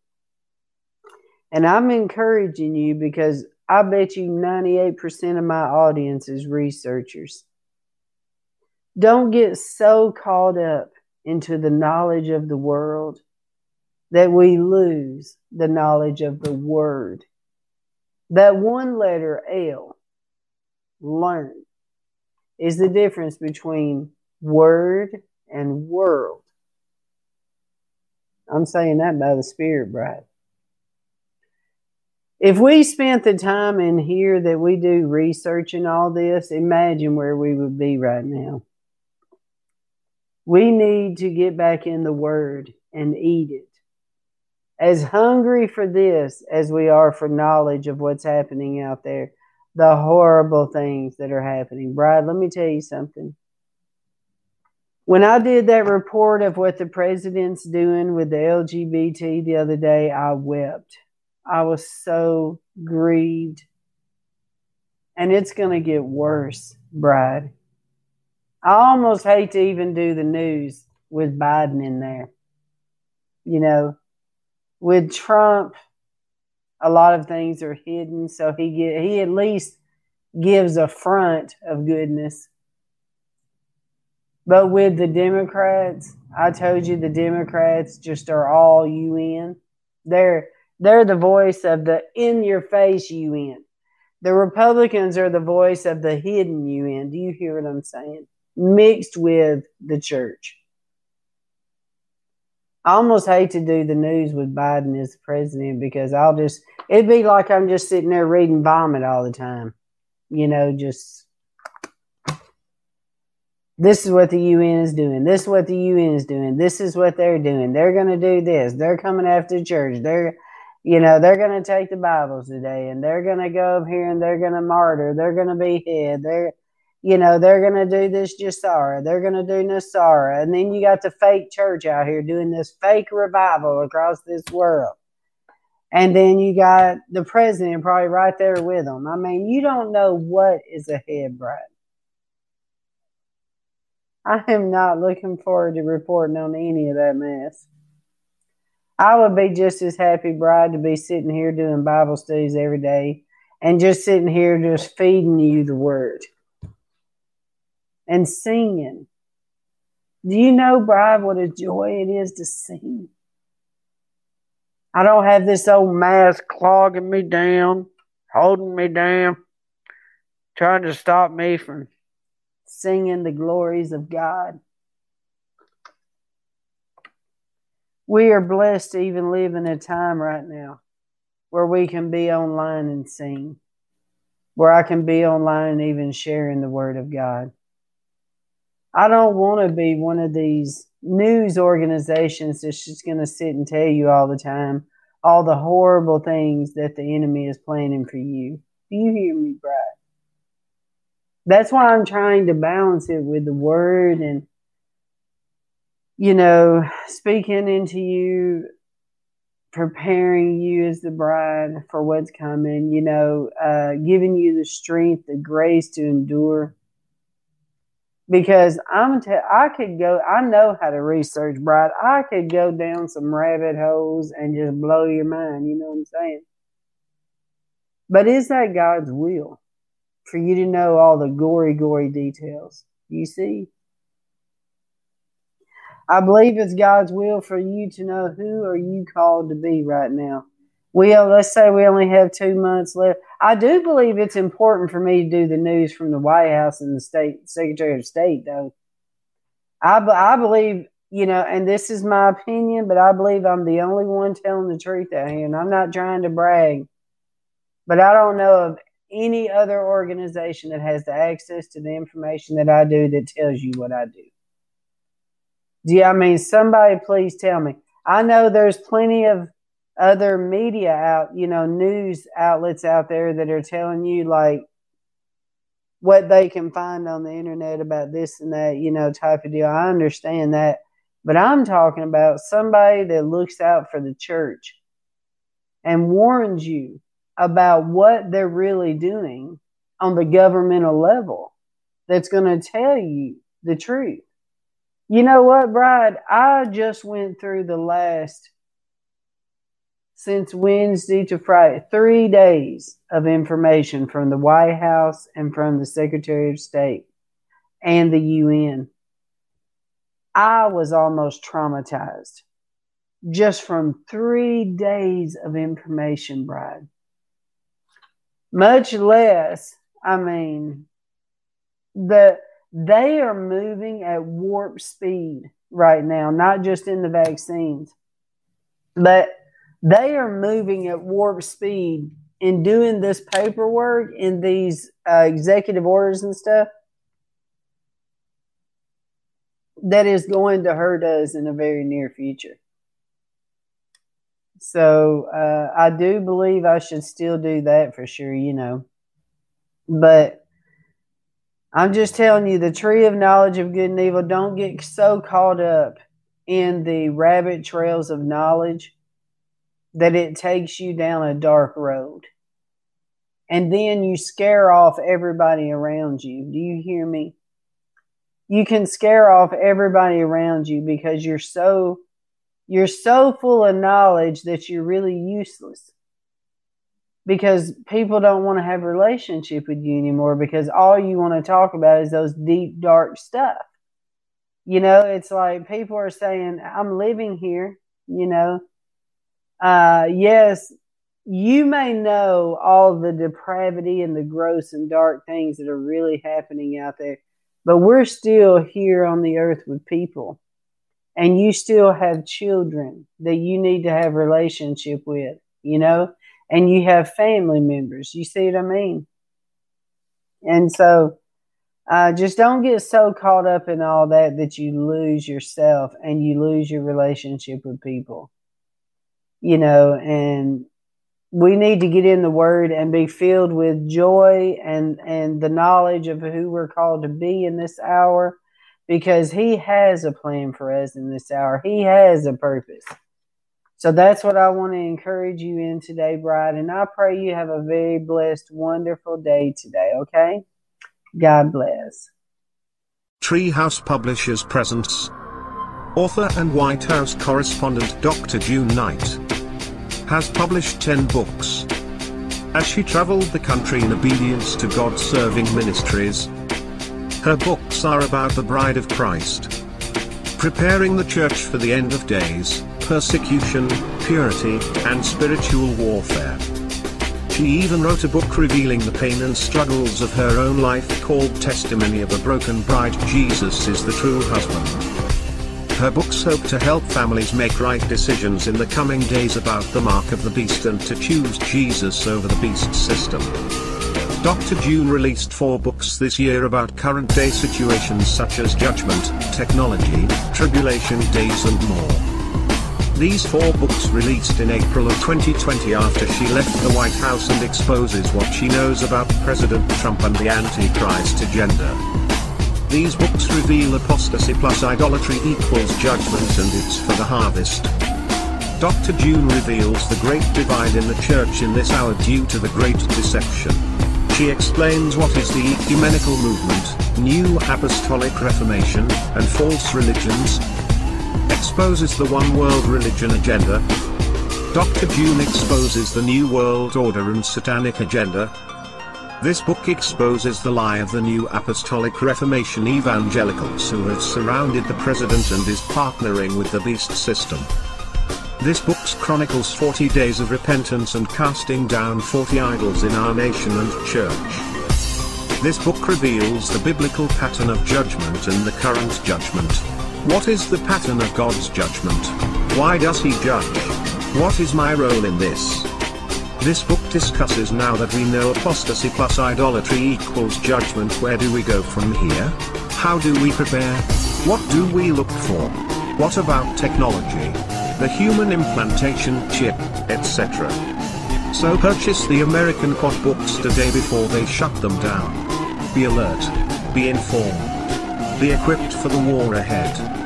And I'm encouraging you because I bet you 98% of my audience is researchers. Don't get so caught up into the knowledge of the world that we lose the knowledge of the word. That one letter L, learn, is the difference between word and world. I'm saying that by the Spirit, Bride. If we spent the time in here that we do researching all this, imagine where we would be right now. We need to get back in the Word and eat it. As hungry for this as we are for knowledge of what's happening out there, the horrible things that are happening. Bride, let me tell you something. When I did that report of what the president's doing with the LGBT the other day, I wept. I was so grieved. And it's going to get worse, Bride. I almost hate to even do the news with Biden in there. You know, with Trump, a lot of things are hidden, so he get, he at least gives a front of goodness. But with the Democrats, I told you the Democrats just are all UN. They're they're the voice of the in your face UN. The Republicans are the voice of the hidden UN. Do you hear what I'm saying? Mixed with the church. I almost hate to do the news with Biden as the president because I'll just, it'd be like I'm just sitting there reading vomit all the time. You know, just this is what the UN is doing. This is what the UN is doing. This is what they're doing. They're going to do this. They're coming after church. They're you know, they're going to take the Bibles today and they're going to go up here and they're going to martyr. They're going to be hid. They're, you know, they're going to do this GESARA. They're going to do NESARA. And then you got the fake church out here doing this fake revival across this world. And then you got the president probably right there with them. I mean, you don't know what is ahead, Bride. I am not looking forward to reporting on any of that mess. I would be just as happy, Bride, to be sitting here doing Bible studies every day and just sitting here just feeding you the word and singing. Do you know, Bride, what a joy it is to sing? I don't have this old mask clogging me down, holding me down, trying to stop me from singing the glories of God. we are blessed to even live in a time right now where we can be online and sing, where I can be online and even sharing the Word of God. I don't want to be one of these news organizations that's just going to sit and tell you all the time all the horrible things that the enemy is planning for you. Do you hear me, Bride? That's why I'm trying to balance it with the Word and you know, speaking into you, preparing you as the bride for what's coming, you know, uh, giving you the strength, the grace to endure. Because I'm, t- I could go, I know how to research, bride. I could go down some rabbit holes and just blow your mind. You know what I'm saying? But is that God's will for you to know all the gory, gory details? You see? I believe it's God's will for you to know who are you called to be right now. We let's say we only have two months left. I do believe it's important for me to do the news from the White House and the state Secretary of State, though. I I believe you know, and this is my opinion, but I believe I'm the only one telling the truth out here, and I'm not trying to brag, but I don't know of any other organization that has the access to the information that I do that tells you what I do. Yeah, I mean, somebody please tell me. I know there's plenty of other media out, you know, news outlets out there that are telling you like what they can find on the internet about this and that, you know, type of deal. I understand that. But I'm talking about somebody that looks out for the church and warns you about what they're really doing on the governmental level that's going to tell you the truth. You know what, Bride? I just went through the last since Wednesday to Friday, three days of information from the White House and from the Secretary of State and the UN. I was almost traumatized just from three days of information, Bride. Much less, I mean, the they are moving at warp speed right now, not just in the vaccines, but they are moving at warp speed in doing this paperwork in these uh, executive orders and stuff that is going to hurt us in the very near future. So uh, I do believe I should still do that for sure, you know. But I'm just telling you the tree of knowledge of good and evil, don't get so caught up in the rabbit trails of knowledge that it takes you down a dark road. And then you scare off everybody around you. Do you hear me? You can scare off everybody around you because you're so you're so full of knowledge that you're really useless. Because people don't want to have relationship with you anymore because all you want to talk about is those deep dark stuff. You know, it's like people are saying, I'm living here, you know, uh, yes, you may know all the depravity and the gross and dark things that are really happening out there, but we're still here on the earth with people. And you still have children that you need to have relationship with, you know, and you have family members. You see what I mean? And so, uh, just don't get so caught up in all that that you lose yourself and you lose your relationship with people you know, and we need to get in the word and be filled with joy and and the knowledge of who we're called to be in this hour because he has a plan for us in this hour. He has a purpose. So that's what I want to encourage you in today, Bride. And I pray you have a very blessed, wonderful day today, okay? God bless. Treehouse Publishers presents author and White House correspondent Dr. June Knight has published 10 books. As she traveled the country in obedience to God serving ministries, her books are about the bride of Christ, preparing the church for the end of days, persecution, purity, and spiritual warfare. She even wrote a book revealing the pain and struggles of her own life called Testimony of a Broken Bride Jesus is the True Husband. Her books hope to help families make right decisions in the coming days about the mark of the beast and to choose Jesus over the beast system. Dr. June released four books this year about current day situations such as judgment, technology, tribulation days and more. These four books released in April of 2020 after she left the White House and exposes what she knows about President Trump and the Antichrist agenda. These books reveal apostasy plus idolatry equals judgment and it's for the harvest. Dr. June reveals the great divide in the church in this hour due to the great deception. She explains what is the ecumenical movement, new apostolic reformation, and false religions, exposes the one world religion agenda. Dr. June exposes the new world order and satanic agenda, this book exposes the lie of the new apostolic reformation evangelicals who have surrounded the president and is partnering with the beast system. This book chronicles 40 days of repentance and casting down 40 idols in our nation and church. This book reveals the biblical pattern of judgment and the current judgment. What is the pattern of God's judgment? Why does he judge? What is my role in this? This book discusses now that we know apostasy plus idolatry equals judgment where do we go from here? How do we prepare? What do we look for? What about technology? The human implantation chip, etc. So purchase the American Quad books today before they shut them down. Be alert. Be informed. Be equipped for the war ahead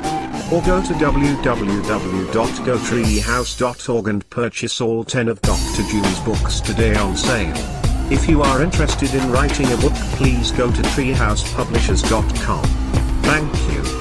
or go to www.gotreehouse.org and purchase all 10 of Dr. June's books today on sale. If you are interested in writing a book please go to treehousepublishers.com. Thank you.